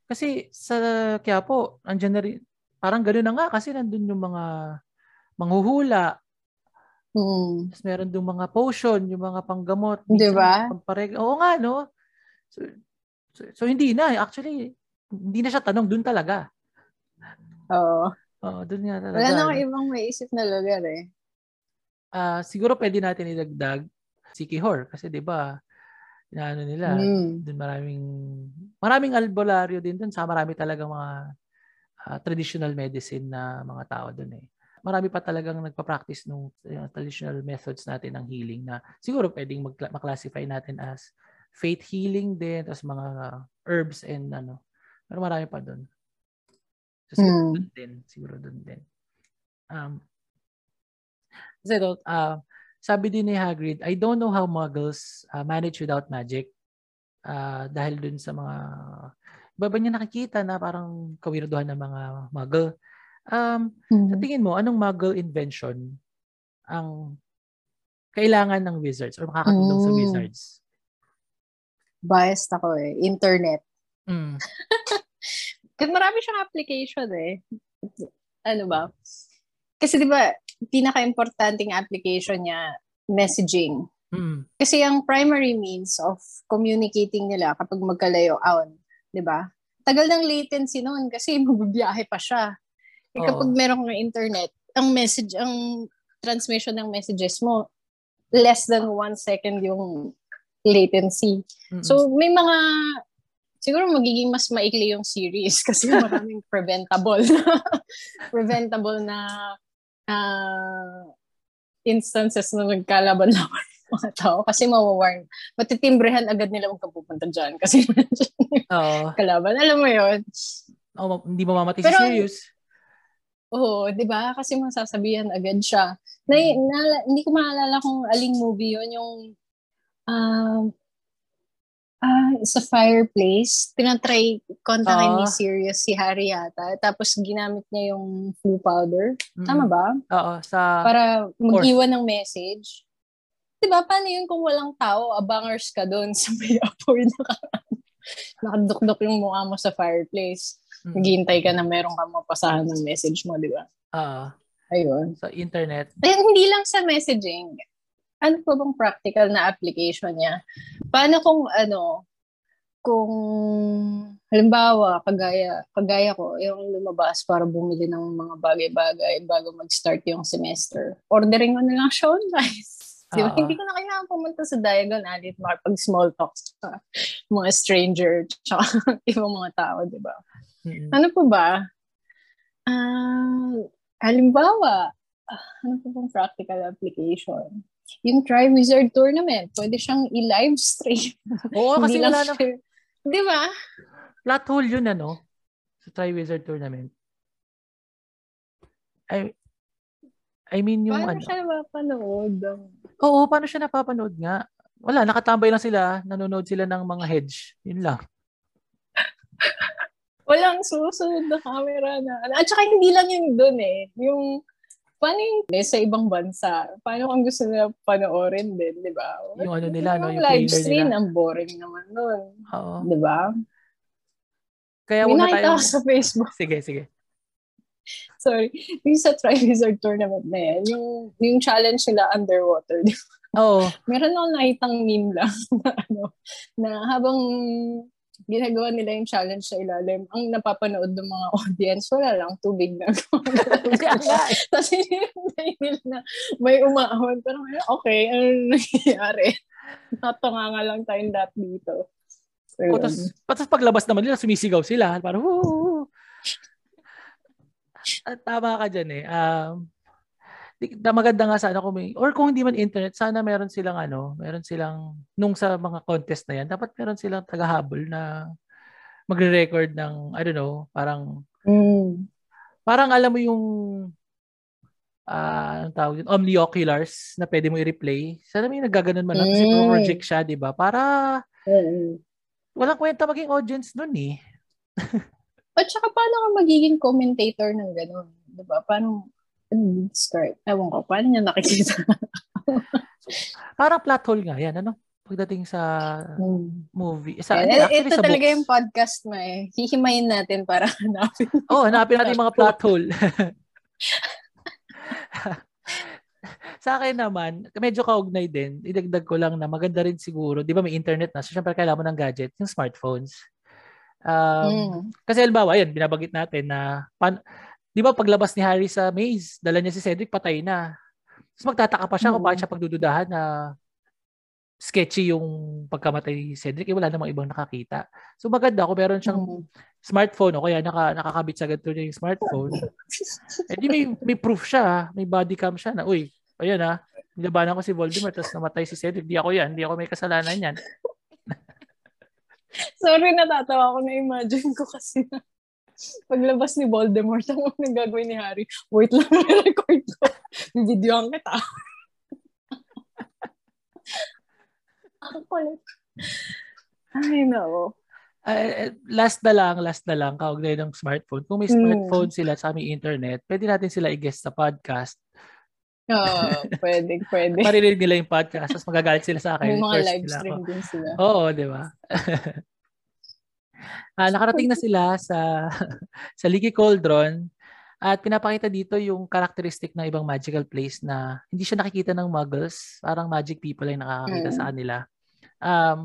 kasi sa Quiapo, andyan na rin, parang gano'n na nga kasi nandun yung mga manghuhula. Mm. Tapos meron doon mga potion, yung mga panggamot. Di ba? Pampareg- Oo nga, no? So, so, so, hindi na. Actually, hindi na siya tanong. Doon talaga. Oo. Oo, doon nga talaga. Wala na akong ibang maisip na lugar eh. Uh, siguro pwede natin idagdag si Kihor. Kasi di ba, inaano nila, mm. doon maraming, maraming albularyo din doon. Sa marami talaga mga uh, traditional medicine na mga tao doon eh marami pa talagang nagpa-practice ng uh, traditional methods natin ng healing na siguro pwedeng mag- classify natin as faith healing din, tapos mga herbs and ano. Pero marami pa doon. So, siguro mm. doon din. Siguro doon din. Um, kasi uh, sabi din ni Hagrid, I don't know how muggles uh, manage without magic. Uh, dahil dun sa mga iba ba niya nakikita na parang kawirduhan ng mga muggle. Um, mm-hmm. Sa tingin mo, anong muggle invention ang kailangan ng wizards or makakatulong mm. sa wizards? Biased ako eh. Internet. Mm. *laughs* Kasi marami siyang application eh. Ano ba? Kasi di ba, pinaka-importanting application niya, messaging. Mm. Kasi ang primary means of communicating nila kapag magkalayo on, di ba? Tagal ng latency noon kasi *laughs* magbibiyahe pa siya. Eh, kapag meron kang internet, ang message, ang transmission ng messages mo, less than one second yung latency. Mm-hmm. So may mga siguro magiging mas maikli yung series *laughs* kasi maraming preventable *laughs* preventable na uh, instances na nagkalaban-laban *laughs* mga tao kasi mawawarn. Matitimbrehan agad nila kung pupunta dyan kasi Oo. kalaban. Alam mo yun? Oh, hindi mo mamatay si Sirius. Oo, oh, di ba? Kasi masasabihan agad siya. Na, na, hindi ko maalala kung aling movie yun, yung uh, uh, sa fireplace, tinatry kontakin uh, ni Sirius si Harry yata. Tapos ginamit niya yung flu powder. Mm, Tama ba? Oo, sa... Para mag-iwan ng message. Diba, paano yun kung walang tao, abangers ka doon sa may *laughs* apoy na nakadukdok yung mukha mo sa fireplace. Mm. Naghihintay ka na meron kang mapasahan ng message mo, di ba? Oo. Uh, Ayun. Sa internet. Eh, hindi lang sa messaging. Ano po bang practical na application niya? Paano kung ano, kung halimbawa, kagaya, kagaya ko, yung lumabas para bumili ng mga bagay-bagay bago mag-start yung semester. Ordering mo na lang siya online. *laughs* Di ba? Hindi ko na kailangan pumunta sa Diagon Alley at makapag small talk sa mga stranger tsaka *laughs* ibang mga tao, di ba? Mm-hmm. Ano po ba? Uh, halimbawa, uh, ano po bang practical application? Yung Try Wizard Tournament, pwede siyang i-live stream. *laughs* Oo, kasi wala na. Di ba? Flat hole yun, ano? Sa Try Wizard Tournament. I, I mean yung paano ano. siya napapanood? Oo, paano siya napapanood nga? Wala, nakatambay lang sila, nanonood sila ng mga hedge. Yun lang. *laughs* Walang susunod na camera na. At saka hindi lang yun doon eh. Yung paano yung sa ibang bansa? Paano kung gusto nila panoorin din, di ba? Yung ano nila, no? Yung, yung live stream, nila. ang boring naman nun. Oo. Di ba? Kaya May tayo... sa Facebook. Sige, sige. *laughs* Sorry. Yung sa Tri-Wizard Tournament na yan, yung, yung challenge nila underwater, di ba? Oo. *laughs* Meron akong nakitang meme lang *laughs* na ano, na habang ginagawa nila yung challenge sa ilalim, ang napapanood ng mga audience, wala lang, tubig na. Tapos hinihintay nila na may umaahon. Pero okay, ano nangyayari? Natunga nga lang tayong dot dito. So, oh, tapos, tapos paglabas naman nila, sumisigaw sila. Parang, woo! At *laughs* tama ka dyan eh. Um, maganda nga sana kung may, or kung hindi man internet, sana meron silang ano, meron silang, nung sa mga contest na yan, dapat meron silang tagahabol na magre-record ng, I don't know, parang, mm. parang alam mo yung, uh, anong tawag yun, omnioculars na pwede mo i-replay. Sana may nagaganon man lang mm. kasi project siya, di ba? Para, mm. walang kwenta maging audience nun eh. *laughs* At saka paano ka magiging commentator ng gano'n? Di ba? Paano, start. Ewan ko, paano niya nakikita? *laughs* Parang plot hole nga yan, ano? Pagdating sa hmm. movie. Sa, yeah, actually, ito sa talaga books. yung podcast mo eh. Hihimayin natin para *laughs* hanapin. Oo, oh, hanapin natin mga plot *laughs* hole. sa akin naman, medyo kaugnay din. Idagdag ko lang na maganda rin siguro. Di ba may internet na? So, syempre kailangan mo ng gadget, yung smartphones. Um, mm. Kasi halimbawa, ayun, binabagit natin na pan, Di ba paglabas ni Harry sa maze, dala niya si Cedric, patay na. Tapos magtataka pa siya mm-hmm. kung bakit siya pagdududahan na sketchy yung pagkamatay ni Cedric. Eh, wala namang ibang nakakita. So maganda kung meron siyang mm-hmm. smartphone o kaya naka, nakakabit sa ganito niya yung smartphone. *laughs* eh di may, may proof siya, may body cam siya na, uy, ayun ah, nilabanan ko si Voldemort tapos namatay si Cedric. Di ako yan, di ako may kasalanan yan. *laughs* Sorry, natatawa ko na imagine ko kasi na *laughs* paglabas ni Voldemort, ang unang gagawin ni Harry, wait lang, *laughs* record ko. Videoan kita. Ang kulit. Ay, no. Uh, last na lang, last na lang, kaugnay ng smartphone. Kung may smartphone mm. sila sa may internet, pwede natin sila i-guest sa podcast. Oo, *laughs* oh, pwede, pwede. Maririnig nila yung podcast, tapos magagalit sila sa akin. May mga live stream din sila. Oo, di ba? Uh, *laughs* nakarating na sila sa *laughs* sa Leaky Cauldron at pinapakita dito yung characteristic ng ibang magical place na hindi siya nakikita ng muggles, parang magic people ay nakakakita mm. sa kanila. Um,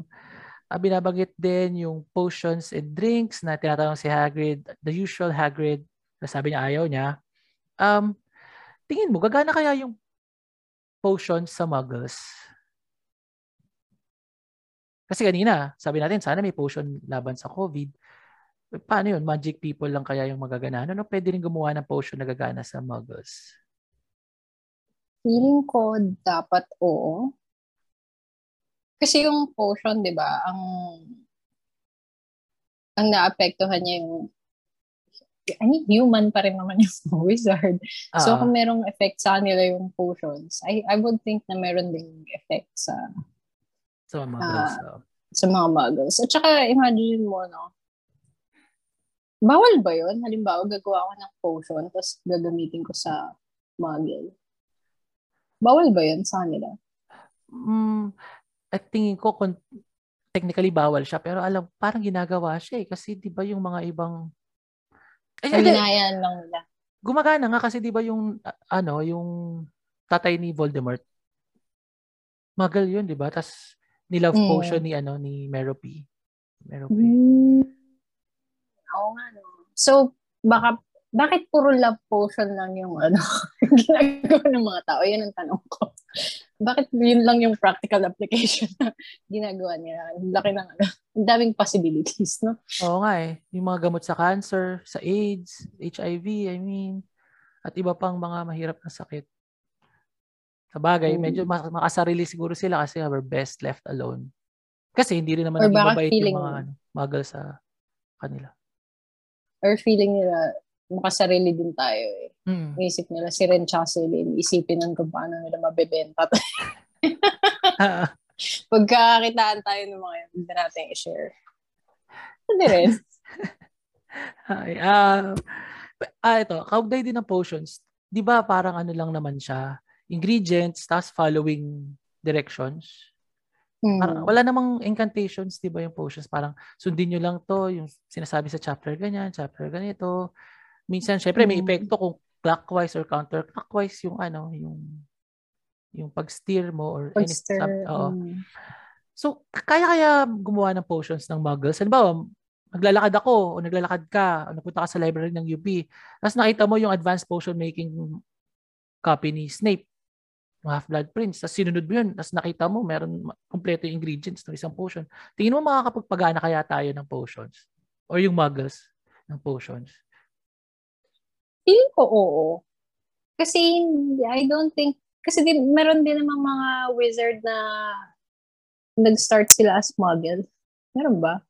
uh, binabanggit din yung potions and drinks na tinatanong si Hagrid, the usual Hagrid, na sabi niya ayaw niya. Um, tingin mo, gagana kaya yung potions sa muggles? Kasi kanina, sabi natin, sana may potion laban sa COVID. Paano yun? Magic people lang kaya yung magagana? Ano pwede rin gumawa ng potion na gagana sa muggles? Feeling ko dapat oo. Kasi yung potion, di ba, ang ang naapektuhan niya yung I mean, human pa rin naman yung *laughs* wizard. Uh-huh. So, kung merong effect sa kanila yung potions, I, I would think na meron ding effect sa sa mga muggles. Uh, sa mga muggles. At saka, imagine mo, no, bawal ba yun? Halimbawa, gagawa ko ng potion, tapos gagamitin ko sa muggle. Bawal ba yun sa kanila? Mm, at tingin ko, kung technically bawal siya, pero alam, parang ginagawa siya eh. Kasi di ba yung mga ibang... Ay, Paginayan lang nila. Gumagana nga kasi di ba yung, ano, yung tatay ni Voldemort, magal yun, di ba? Tapos, nilove mm. potion ni, ano, ni Merope. Merope. Mm. Oo nga, no. So, baka bakit puro love potion lang yung ano *laughs* ginagawa ng mga tao? Yan ang tanong ko. Bakit yun lang yung practical application na *laughs* ginagawa nila? Ang laki ng ano. Ang daming possibilities, no? Oo nga eh. Yung mga gamot sa cancer, sa AIDS, HIV, I mean, at iba pang mga mahirap na sakit. Sa bagay, mm. medyo makasarili siguro sila kasi we're best left alone. Kasi hindi rin naman naging mabait yung mga ano, magal sa kanila. Or feeling nila, makasarili din tayo eh. Mm. Isip nila si Ren tsaka si Lynn, isipin nun kung paano nila mabebenta. *laughs* Pagkakitaan tayo ng mga yun, hindi natin i-share. Hindi rin. *laughs* Ay, uh, ah, ito, kaugnay din ng potions. Di ba parang ano lang naman siya, ingredients, tapos following directions. Mm. Parang, wala namang incantations, di ba yung potions? Parang sundin nyo lang to, yung sinasabi sa chapter ganyan, chapter ganito, minsan syempre may mm. epekto kung clockwise or counterclockwise yung ano, yung yung pag-steer mo or pag any sub, oo. Mm. So, kaya-kaya gumawa ng potions ng muggles. Halimbawa, naglalakad ako o naglalakad ka o napunta ka sa library ng UP. Tapos nakita mo yung advanced potion making copy ni Snape, yung Half-Blood Prince. Tapos sinunod mo yun. Tapos nakita mo, meron kompleto yung ingredients ng isang potion. Tingin mo makakapagpagana kaya tayo ng potions? Or yung muggles ng potions? Feeling ko oo. Kasi I don't think, kasi di, meron din namang mga wizard na nag-start sila as muggle. Meron ba?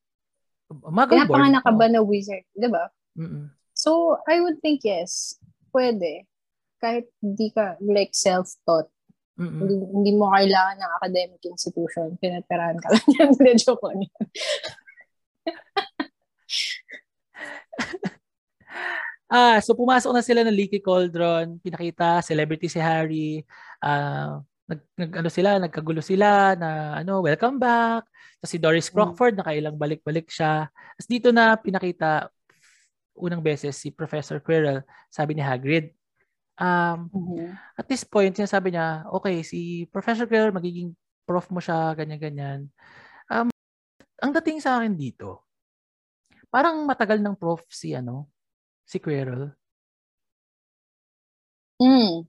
Muggle Pinapanganak ka ba na wizard? Di ba? So, I would think yes. Pwede. Kahit hindi ka like self-taught. Hindi, hindi mo kailangan ng academic institution. Pinatirahan ka lang yan. Hindi, joke ko Ah, so pumasok na sila ng Leaky Cauldron, pinakita celebrity si Harry, uh, nag, nag ano sila, nagkagulo sila na ano, welcome back. Tapos si Doris hmm. Crockford mm. nakailang balik-balik siya. Tapos dito na pinakita unang beses si Professor Quirrell, sabi ni Hagrid. Um, mm-hmm. At this point, sinasabi niya, okay, si Professor Quirrell, magiging prof mo siya, ganyan-ganyan. Um, ang dating sa akin dito, parang matagal ng prof si ano, si Quirrell. Mm.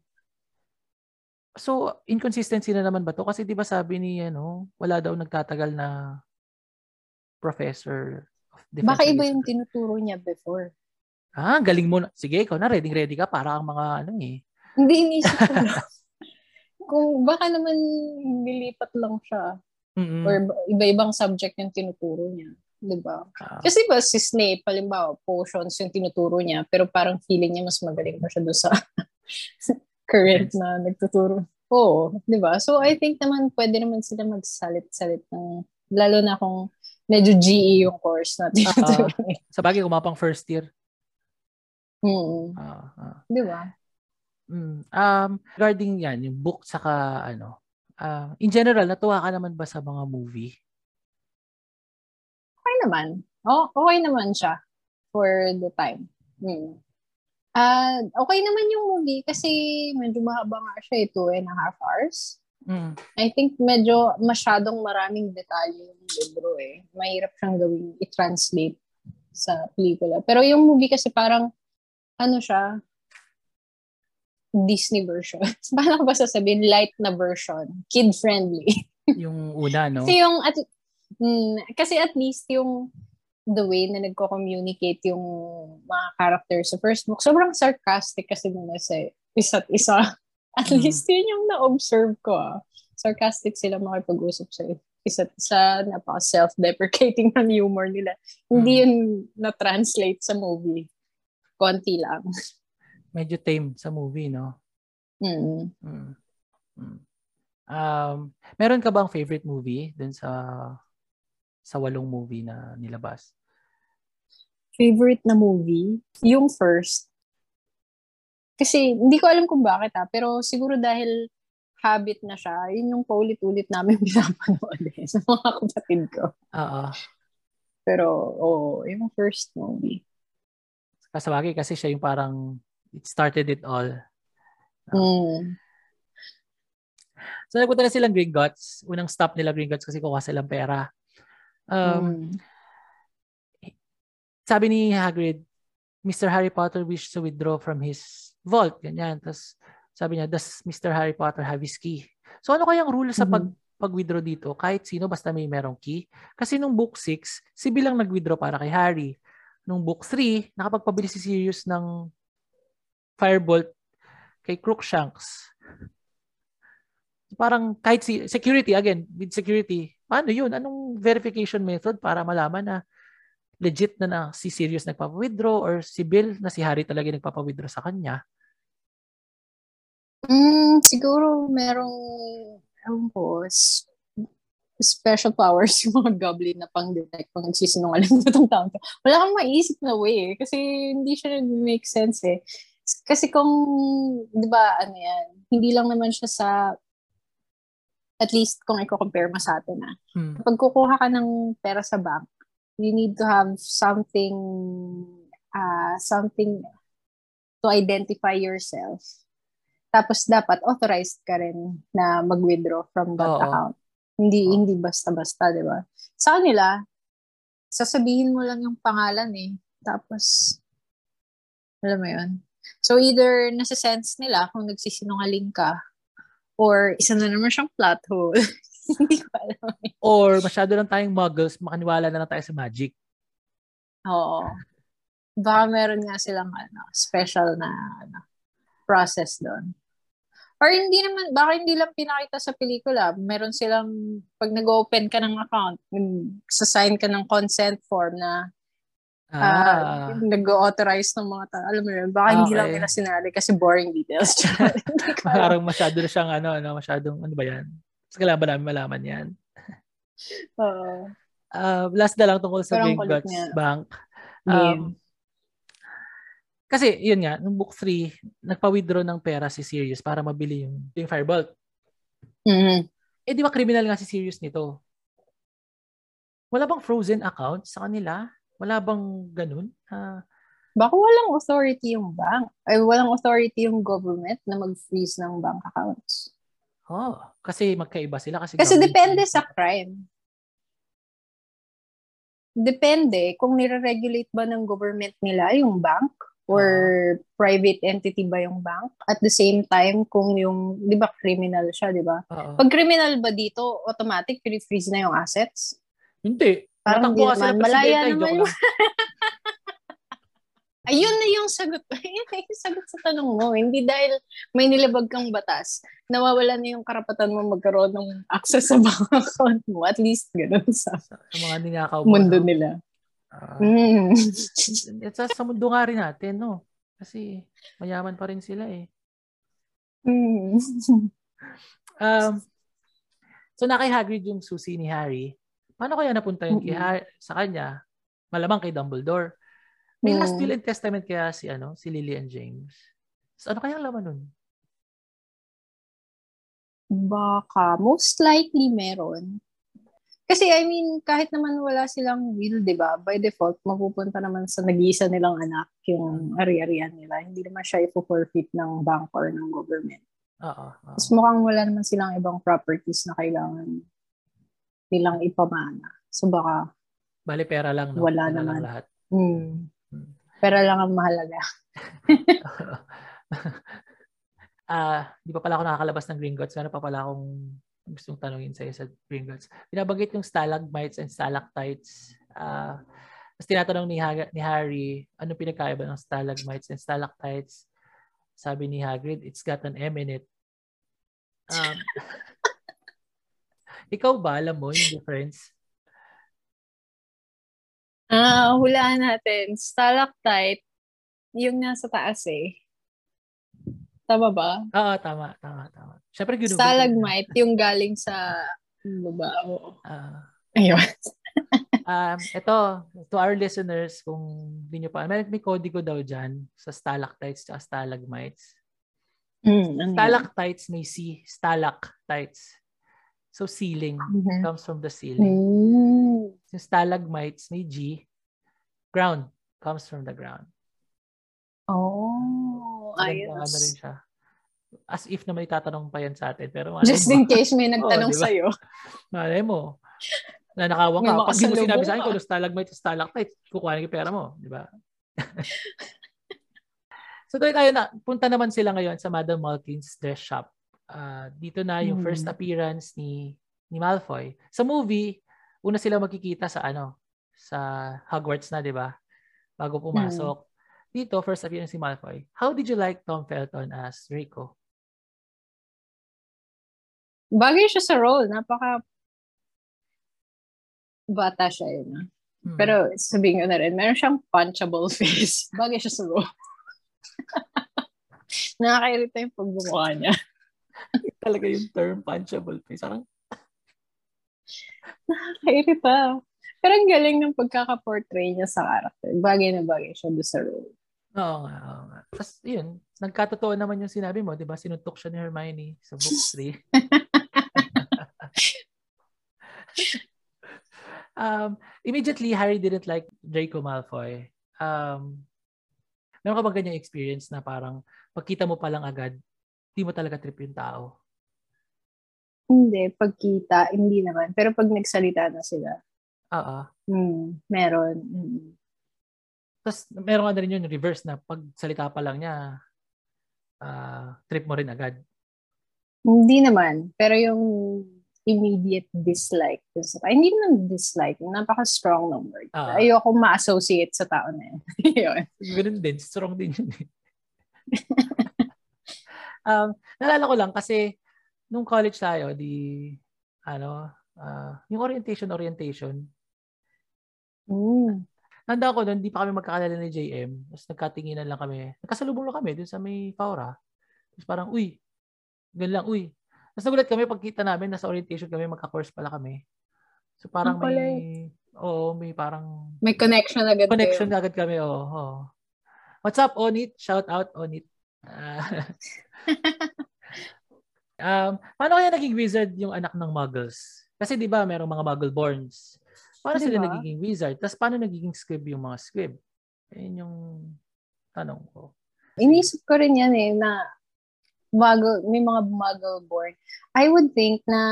So, inconsistency na naman ba to? Kasi di ba sabi ni, ano, wala daw nagtatagal na professor of defense. Baka iba yung tinuturo niya before. Ah, galing mo na. Sige, ikaw na, ready ready ka para ang mga ano eh. Hindi inisip ko *laughs* Kung baka naman nilipat lang siya. Mm-hmm. Or iba-ibang subject yung tinuturo niya. Di ba? Uh, Kasi ba si Snape, halimbawa, potions yung tinuturo niya, pero parang feeling niya mas magaling pa siya doon sa *laughs* current na nagtuturo. Oo, di ba? So I think naman pwede naman sila magsalit-salit ng, lalo na kung medyo GE yung course natin. Uh, *laughs* sa bagay, kumapang first year. Mm. Uh, uh. Di ba? Mm. Um, regarding yan, yung book saka ano, uh, in general, natuwa ka naman ba sa mga movie? Naman. Oh, okay naman siya for the time. Hmm. Uh, okay naman yung movie kasi medyo mahaba nga siya, eh, two and a half hours. Mm. I think medyo masyadong maraming detalye yung libro eh. Mahirap siyang gawin, i-translate sa pelikula. Pero yung movie kasi parang, ano siya, Disney version. *laughs* Paano ko ba sasabihin? Light na version. Kid-friendly. yung una, no? Kasi yung, at, Mm, kasi at least yung the way na nagko-communicate yung mga characters sa first book, sobrang sarcastic kasi muna sa isa't isa. *laughs* At mm. least yun yung na-observe ko. Ah. Sarcastic sila makipag-usap sa isa't isa, napaka self-deprecating *laughs* ng humor nila. Mm. Hindi yun na-translate sa movie. Konti lang. *laughs* Medyo tame sa movie, no? Mm. Mm. mm. Um, meron ka bang favorite movie dun sa sa walong movie na nilabas? Favorite na movie? Yung first. Kasi hindi ko alam kung bakit ha, ah, pero siguro dahil habit na siya, yun yung paulit-ulit namin *laughs* pinapanood eh, sa mga kapatid ko. Oo. Pero, oo, oh, yung first movie. Kasabagay kasi siya yung parang it started it all. Mm. So nagpunta na silang Gringotts. Unang stop nila Gringotts kasi kuha silang pera. Um, mm. Sabi ni Hagrid, Mr. Harry Potter wished to withdraw from his vault. Ganyan. Tapos sabi niya, does Mr. Harry Potter have his key? So ano kayang rule sa pag mm-hmm. pag-withdraw dito? Kahit sino, basta may merong key. Kasi nung book 6, si Bill lang nag-withdraw para kay Harry. Nung book 3, nakapagpabili si Sirius ng Firebolt kay Crookshanks parang kahit si security again with security paano yun anong verification method para malaman na legit na na si Sirius nagpapa-withdraw or si Bill na si Harry talaga nagpapa-withdraw sa kanya mm, siguro merong ewan ko special powers *laughs* yung mga goblin na pang-detect pang nagsisinungaling na itong taon. Wala kang maisip na way eh, kasi hindi siya nag-make sense eh. Kasi kung, di ba, ano yan, hindi lang naman siya sa at least kung i-compare mo sa atin na. Ah. Hmm. Pag kukuha ka ng pera sa bank, you need to have something uh, something to identify yourself. Tapos dapat authorized ka rin na mag-withdraw from that Oo. account. Hindi Oo. hindi basta-basta, 'di ba? Sa kanila, sasabihin mo lang yung pangalan eh. Tapos alam mo 'yun. So either nasa sense nila kung nagsisinungaling ka Or isa na naman siyang plot hole. *laughs* Hindi ko alam. Or masyado lang tayong muggles, makaniwala na lang tayo sa magic. Oo. Baka meron nga silang ano, special na ano, process doon. Or hindi naman, baka hindi lang pinakita sa pelikula. Meron silang, pag nag-open ka ng account, sa-sign ka ng consent form na Ah. Uh, nag-authorize ng mga tao. Alam mo yun, baka okay. hindi lang nila sinali kasi boring details. *laughs* Parang masyado na siyang ano, ano, masyadong, ano ba yan? Mas kailangan ba namin malaman yan? Oo. uh, last na lang tungkol sa Big Guts Bank. Um, kasi, yun nga, nung book 3, nagpa-withdraw ng pera si Sirius para mabili yung, yung Firebolt. Mm-hmm. Eh, di ba criminal nga si Sirius nito? Wala bang frozen account sa kanila? Wala bang ganun? Uh, Baka walang authority yung bank. Ay, walang authority yung government na mag-freeze ng bank accounts. Oh, kasi magkaiba sila. Kasi, kasi depende sa crime. Depende kung nire-regulate ba ng government nila yung bank or uh, private entity ba yung bank. At the same time, kung yung, di ba, criminal siya, di ba? Uh-oh. Pag criminal ba dito, automatic, freeze na yung assets? Hindi. Parang hindi naman. Malaya naman yung... Ayun na yung sagot. *laughs* Ayun na yung sagot sa tanong mo. Hindi dahil may nilabag kang batas, nawawala na yung karapatan mo magkaroon ng access sa bank *laughs* account mo. At least ganun sa, sa, mga ninakaw mundo no? nila. Uh, mm. *laughs* sa, sa mundo nga rin natin, no? Kasi mayaman pa rin sila eh. Mm. um, so na kay Hagrid yung susi ni Harry, Paano kaya napunta yun mm-hmm. sa kanya? Malamang kay Dumbledore. May mm. last will and testament kaya si ano, si Lily and James. So ano kaya ang laman nun? Baka most likely meron. Kasi I mean, kahit naman wala silang will, 'di ba? By default, mapupunta naman sa nag-iisa nilang anak yung ari-arian nila. Hindi naman siya i-forfeit ng bank or ng government. Oo. Mas mukhang wala naman silang ibang properties na kailangan nilang ipamana. So baka Bali pera lang, no? Wala pera naman. Lang lahat. Mm. Hmm. Pera lang ang mahalaga. *laughs* Ah, uh, di pa pala ako nakakalabas ng Gringotts. Meron pa pala akong gustong tanungin sa'yo sa Pringles. Binabanggit yung stalagmites and stalactites. Uh, tapos tinatanong ni, ha- ni Harry, ano pinagkaiba ng stalagmites and stalactites? Sabi ni Hagrid, it's got an M in it. Um, *laughs* ikaw ba, alam mo yung difference? Ah, uh, hulaan natin. Stalactite, yung nasa taas eh. Tama ba? Oo, tama, tama, tama. Siyempre, ginugulo. Stalagmite, yung galing sa baba. Oo. Uh, Ayun. *laughs* um, ito, to our listeners, kung hindi nyo pa, may, may kodigo daw dyan sa stalactites at stalagmites. Mm, stalactites may C, stalactites. So ceiling mm-hmm. comes from the ceiling. Mm. Yung stalagmites may G, ground comes from the ground. Oh, ayos. Ano rin siya. As if na may tatanong pa yan sa atin. Pero Just in case may *laughs* nagtanong oh, diba? sa'yo. *laughs* Malay mo. Na nakawang ka. Pag di mo sinabi sa akin kung stalagmite o stalactite, kukuha yung pera mo. Di ba? *laughs* so tayo tayo na, punta naman sila ngayon sa Madam Malkin's dress shop. Uh, dito na yung first appearance ni ni Malfoy. Sa movie, una sila magkikita sa ano, sa Hogwarts na, 'di ba? Bago pumasok. Hmm dito, first appearance si Malfoy. How did you like Tom Felton as Draco? Bagay siya sa role. Napaka bata siya yun. Ah. Hmm. Pero sabihin ko na rin, meron siyang punchable *laughs* face. Bagay siya sa role. *laughs* Nakakairita yung pagbubuka niya. *laughs* Talaga yung term punchable face. Parang... Nakakairita. Pero ang galing ng pagkaka-portray niya sa character. Bagay na bagay siya doon sa role. Oo nga, oo nga. Tapos, yun, nagkatotoo naman yung sinabi mo, di ba? Sinuntok siya ni Hermione sa book *laughs* 3. um, immediately, Harry didn't like Draco Malfoy. Um, meron ka ba ganyang experience na parang pagkita mo pa lang agad, di mo talaga trip yung tao? Hindi, pagkita, hindi naman. Pero pag nagsalita na sila. Oo. Mm, meron. Mm. Tapos meron ka rin yung reverse na pag salita pa lang niya, uh, trip mo rin agad. Hindi naman. Pero yung immediate dislike. Hindi naman dislike. Napaka-strong ng word. Uh, Ayoko ma-associate sa tao na yun. *laughs* yun. Ganun din. Strong din yun. *laughs* Eh. um, nalala ko lang kasi nung college tayo, di, ano, uh, yung orientation, orientation, mm. Nanda ko noon, hindi pa kami magkakilala ni JM. Tapos nagkatinginan lang kami. Nagkasalubong lang kami dun sa may Faura. Tapos parang, uy, ganun lang, uy. Tapos nagulat kami, pagkita namin, nasa orientation kami, magka-course pala kami. So parang may, oo, may parang... May connection agad Connection kayo. agad kami, oo. Oh, What's up, Onit? Shout out, Onit. Uh, *laughs* um, paano kaya naging wizard yung anak ng muggles? Kasi di ba merong mga muggle borns. Paano diba? sila nagiging wizard? Tapos paano nagiging squib yung mga squib? Yan yung tanong ko. Inisip ko rin yan eh, na bago, may mga muggle born. I would think na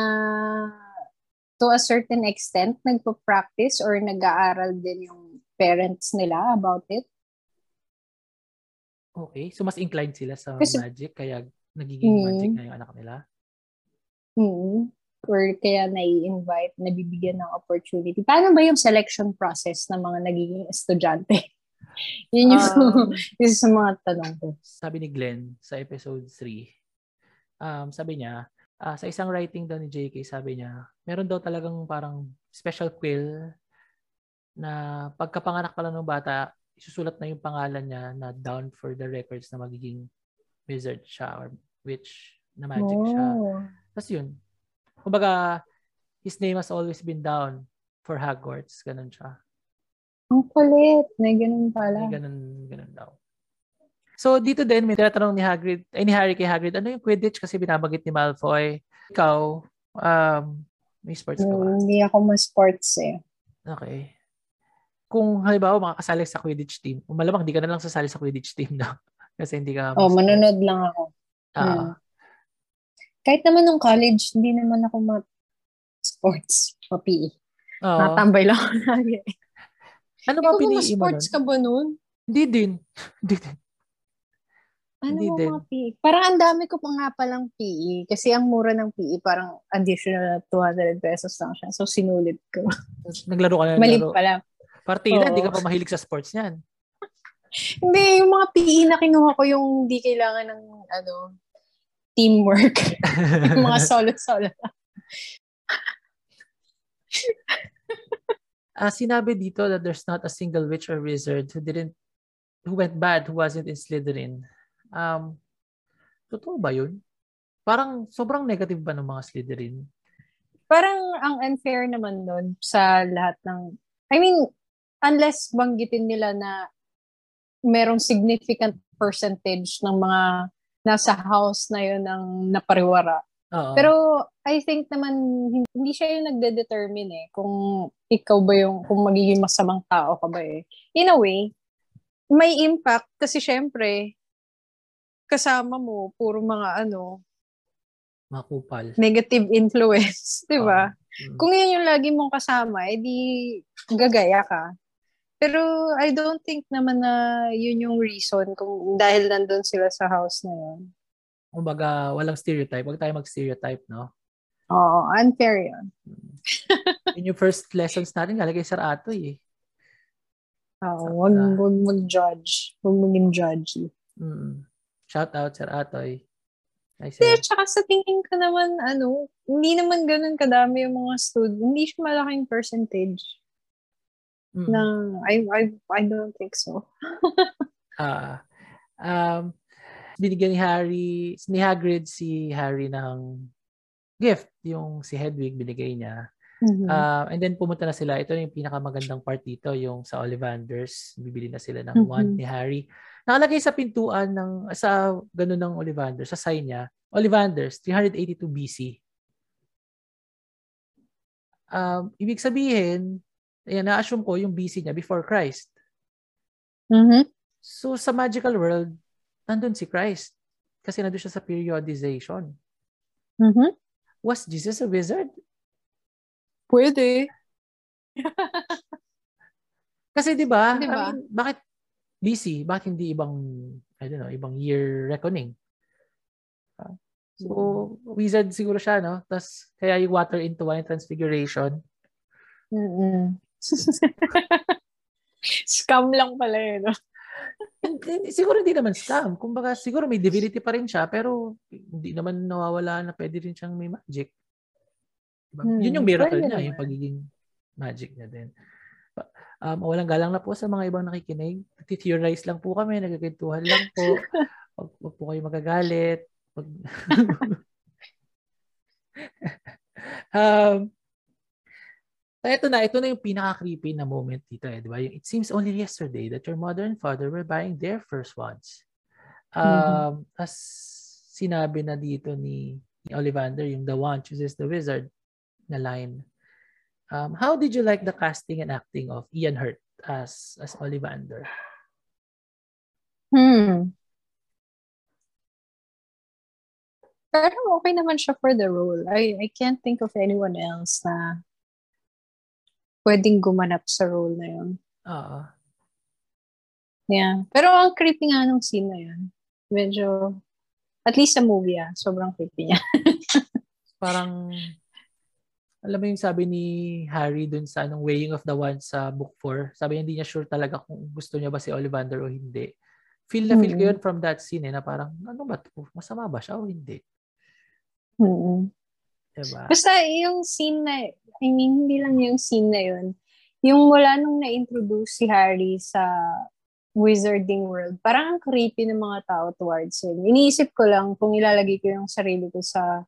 to a certain extent, nagpo-practice or nag-aaral din yung parents nila about it. Okay. So, mas inclined sila sa Kasi, magic, kaya nagiging mm, magic na yung anak nila? Mm or kaya nai-invite, nabibigyan ng opportunity? Paano ba yung selection process ng mga nagiging estudyante? *laughs* Yun yung *laughs* um, isa sa mga tanong ko. Sabi ni Glenn sa episode 3, um, sabi niya, uh, sa isang writing daw ni JK, sabi niya, meron daw talagang parang special quill na pagkapanganak pa lang ng bata, isusulat na yung pangalan niya na down for the records na magiging wizard siya or witch na magic oh. siya. Tapos yun, Kumbaga, his name has always been down for Hogwarts. Ganun siya. Ang kulit. May ganun pala. May ganun, ganun daw. So, dito din, may tinatanong ni Hagrid, ay ni Harry kay Hagrid, ano yung Quidditch kasi binabagit ni Malfoy? Ikaw, um, may sports ka ba? Hmm, hindi ako ma-sports eh. Okay. Kung halimbawa makakasali sa Quidditch team, malamang hindi ka na lang sasali sa Quidditch team, no? *laughs* kasi hindi ka... Oh, manonood lang ako. Ah. Uh, hmm kahit naman nung college, hindi naman ako ma sports o PE. Oo. Natambay lang ako lagi. Ano ba pinili mo sports ka ba nun? Hindi din. *laughs* Hindi din. Ano Hindi din. mga PE? Parang ang dami ko pa nga palang PE. Kasi ang mura ng PE, parang additional 200 pesos lang siya. So, sinulit ko. Naglaro ka na Mali pala. Partida, hindi ka pa mahilig sa sports niyan. hindi, yung mga PE na kinuha ko yung hindi kailangan ng ano, teamwork. *laughs* yung mga solo-solo. uh, *laughs* sinabi dito that there's not a single witch or wizard who didn't who went bad who wasn't in Slytherin. Um, totoo ba yun? Parang sobrang negative ba ng mga Slytherin? Parang ang unfair naman nun sa lahat ng... I mean, unless banggitin nila na merong significant percentage ng mga nasa house na yun ang napariwara. Uh-oh. Pero I think naman hindi siya yung nagde-determine eh kung ikaw ba yung kung magiging masamang tao ka ba eh. In a way, may impact kasi syempre kasama mo puro mga ano makupal negative influence *laughs* di ba uh, mm. kung yun yung lagi mong kasama edi gagaya ka pero I don't think naman na yun yung reason kung dahil nandun sila sa house na yun kumbaga walang stereotype wag tayo mag-stereotype no Oo, unfair yun. In yung first lessons natin, nalagay sa Atoy eh. Oo, wag, wag mag-judge. Wag maging judgy. Mm. Shout out, Sir Atoy. Nice Pero tsaka sa tingin ko naman, ano, hindi naman ganun kadami yung mga student. Hindi siya malaking percentage. Mm. Na, I, I, I don't think so. *laughs* Ah, uh, um, binigyan ni Harry, ni Hagrid si Harry ng gift, yung si Hedwig binigay niya. Mm-hmm. Uh, and then pumunta na sila. Ito yung pinakamagandang part dito, yung sa Ollivanders. Bibili na sila ng mm-hmm. wand ni Harry. Nakalagay sa pintuan ng sa ganun ng Ollivanders, sa sign niya, Ollivanders 382 BC. Um, ibig sabihin, ayan, na-assume ko yung BC niya before Christ. Mm-hmm. So sa magical world, nandun si Christ. Kasi nandun siya sa periodization. Mm-hmm. Was Jesus a wizard? Pwede. *laughs* Kasi 'di ba? Diba? I mean, bakit BC? Bakit hindi ibang I don't know, ibang year reckoning? Uh, so, wizard siguro siya, no? Tapos, kaya yung water into wine transfiguration. Mm-mm. *laughs* scam lang pala yun, no? siguro hindi naman scam. Kumbaga, siguro may divinity pa rin siya, pero hindi naman nawawala na pwede rin siyang may magic. Diba? Hmm, Yun yung miracle niya, naman. yung pagiging magic niya din. Um, walang galang na po sa mga ibang nakikinig. Theorize lang po kami, nagkikwentuhan lang po. *laughs* Wag, wag po kayo magagalit. Wag... *laughs* um, ito na, ito na yung pinaka-creepy na moment dito eh, di ba? It seems only yesterday that your mother and father were buying their first ones. Um, mm-hmm. As sinabi na dito ni, ni Ollivander, yung the one chooses the wizard, na line. Um, how did you like the casting and acting of Ian Hurt as as Ollivander? Hmm. Pero okay naman siya for the role. I, I can't think of anyone else na pwedeng gumanap sa role na yun. Oo. Yeah. Pero ang creepy nga nung scene na yun. Medyo, at least sa movie ah, sobrang creepy niya. *laughs* Parang alam mo yung sabi ni Harry dun sa anong Weighing of the Wand sa book 4, sabi niya hindi niya sure talaga kung gusto niya ba si Ollivander o hindi. Feel na mm-hmm. feel ko yun from that scene eh, na parang, ano ba to? Masama ba siya o hindi? Mm-hmm. Diba? Basta yung scene na, I mean, hindi lang yung scene na yun. Yung mula nung na-introduce si Harry sa wizarding world, parang ang creepy ng mga tao towards him. Iniisip ko lang kung ilalagay ko yung sarili ko sa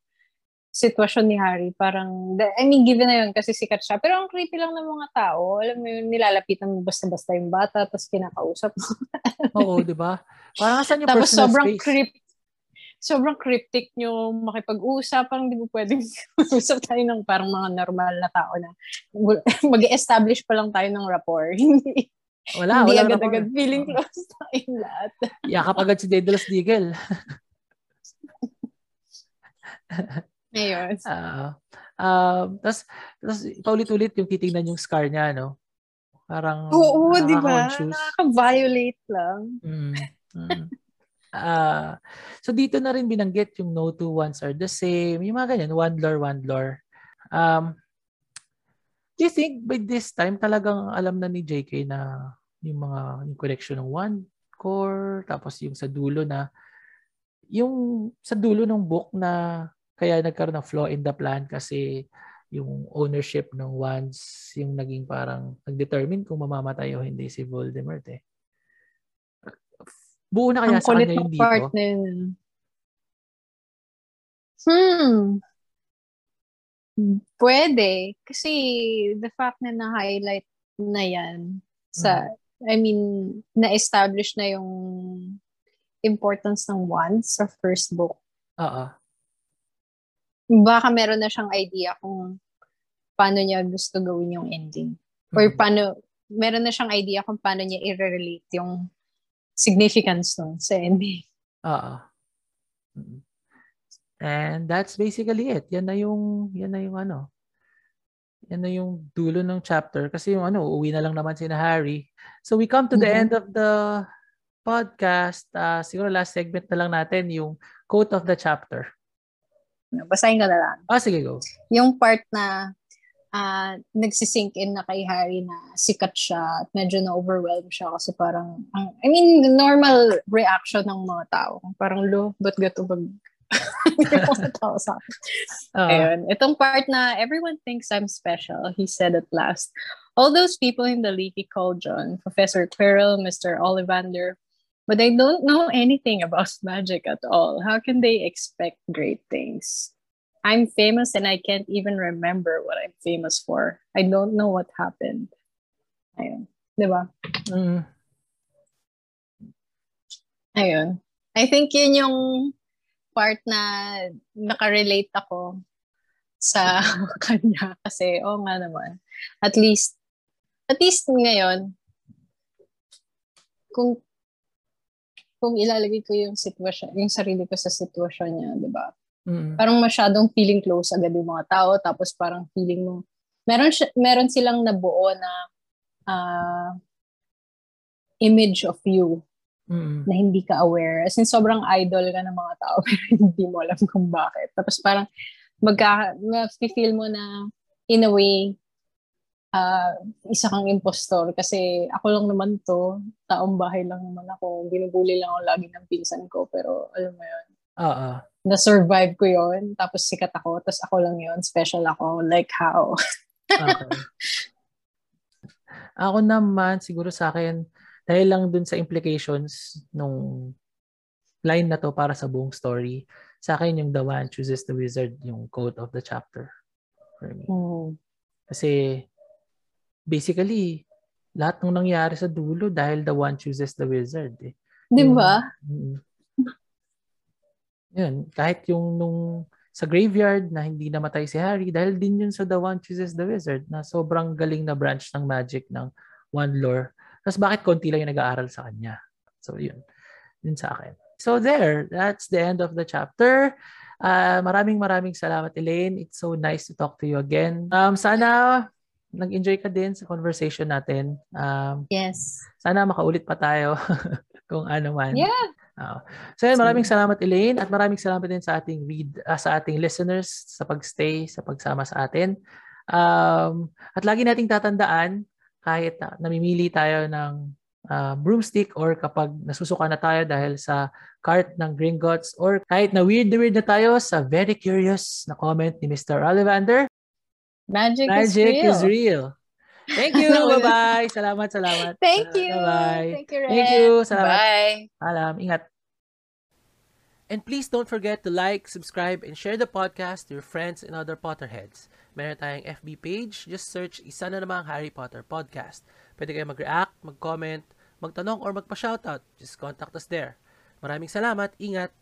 sitwasyon ni Harry, parang, I mean, given na yun kasi sikat siya. Pero ang creepy lang ng mga tao, alam mo yun, nilalapitan mo basta-basta yung bata, tapos kinakausap mo. Oo, di ba? Parang saan yung tapos personal sobrang space? Crypt, sobrang cryptic nyo makipag-usap, parang di mo pwedeng *laughs* usap tayo ng parang mga normal na tao na mag-establish *laughs* pa lang tayo ng rapport. *laughs* Hindi. Wala, hindi wala agad-agad feeling close tayong lahat. Yakap agad si Daedalus Deagle. Ayun. Uh, uh, tapos, tapos paulit-ulit yung titingnan yung scar niya, no? Parang Oo, di ba? Nakaka-violate lang. Mm, mm. Uh, so dito na rin binanggit yung no two ones are the same. Yung mga ganyan, one lore, one lore. Um, do you think by this time talagang alam na ni JK na yung mga yung collection ng one core, tapos yung sa dulo na yung sa dulo ng book na kaya nagkaroon ng flaw in the plan kasi yung ownership ng wands yung naging parang nag-determine kung mamamatay o hindi si Voldemort eh. Buo na kaya Ang sa kanya yung dito? Part na Hmm. Pwede. Kasi the fact na na-highlight na yan sa, hmm. I mean, na-establish na yung importance ng wands sa first book. Oo. Baka meron na siyang idea kung paano niya gusto gawin yung ending. Or mm-hmm. paano, meron na siyang idea kung paano niya i-relate yung significance nun sa ending. Oo. And that's basically it. Yan na yung, yan na yung ano, yan na yung dulo ng chapter. Kasi yung ano, uuwi na lang naman si na Harry. So we come to the mm-hmm. end of the podcast. Uh, siguro last segment na lang natin yung quote of the chapter. Basahin ko na lang. Ah, sige, go. Yung part na uh, nagsisink in na kay Harry na sikat siya at medyo na-overwhelm siya kasi parang, ang, I mean, normal reaction ng mga tao. Parang, lo, ba't gato bag *laughs* mga tao sa akin. Uh, Ayun. Itong part na, everyone thinks I'm special, he said at last. All those people in the leaky cauldron, Professor Quirrell, Mr. Ollivander, but they don't know anything about *laughs* magic at all. How can they expect great things? I'm famous and I can't even remember what I'm famous for. I don't know what happened. Ayun. Di ba? Mm. Ayun. I think yun yung part na nakarelate ako sa *laughs* kanya kasi oh nga naman at least at least ngayon kung kung ilalagay ko yung sitwasyon yung sarili ko sa sitwasyon niya 'di ba Mm. Parang masyadong feeling close agad yung mga tao tapos parang feeling mo meron siya, meron silang nabuo na uh, image of you mm. na hindi ka aware. As in, sobrang idol ka ng mga tao *laughs* pero hindi mo alam kung bakit. Tapos parang magka, feel mo na in a way uh, isa kang impostor kasi ako lang naman to, taong bahay lang naman ako, binubuli lang ako lagi ng pinsan ko pero alam mo yun. Oo. Uh-uh na-survive ko yon tapos sikat ako, tapos ako lang yon special ako, like how? okay. Ako naman, siguro sa akin, dahil lang dun sa implications nung line na to para sa buong story, sa akin yung the one chooses the wizard, yung quote of the chapter for me. Mm. Kasi basically, lahat ng nangyari sa dulo dahil the one chooses the wizard. Eh. Di ba? Yun, kahit yung nung sa graveyard na hindi namatay si Harry dahil din yun sa The One Chooses the Wizard na sobrang galing na branch ng magic ng One Lore. Tapos bakit konti lang yung nag-aaral sa kanya? So yun. Yun sa akin. So there, that's the end of the chapter. Uh, maraming maraming salamat Elaine. It's so nice to talk to you again. Um, sana nag-enjoy ka din sa conversation natin. Um, yes. Sana makaulit pa tayo *laughs* kung ano man. Yeah. Uh, so yun, maraming salamat Elaine at maraming salamat din sa ating read uh, sa ating listeners sa pagstay, sa pagsama sa atin. Um, at lagi nating tatandaan kahit uh, namimili tayo ng uh, broomstick or kapag nasusuka na tayo dahil sa cart ng Gringotts or kahit na weird na weird na tayo sa very curious na comment ni Mr. Ollivander. Magic, Magic is real. Is real. Thank you. *laughs* Bye-bye. Salamat, salamat. Thank you. Bye-bye. Thank you, Ren. Thank you. Salamat. Bye. Alam. Ingat. And please don't forget to like, subscribe, and share the podcast to your friends and other Potterheads. Meron tayong FB page. Just search isa na namang Harry Potter Podcast. Pwede kayo mag-react, mag-comment, magtanong, or magpa-shoutout. Just contact us there. Maraming salamat. Ingat.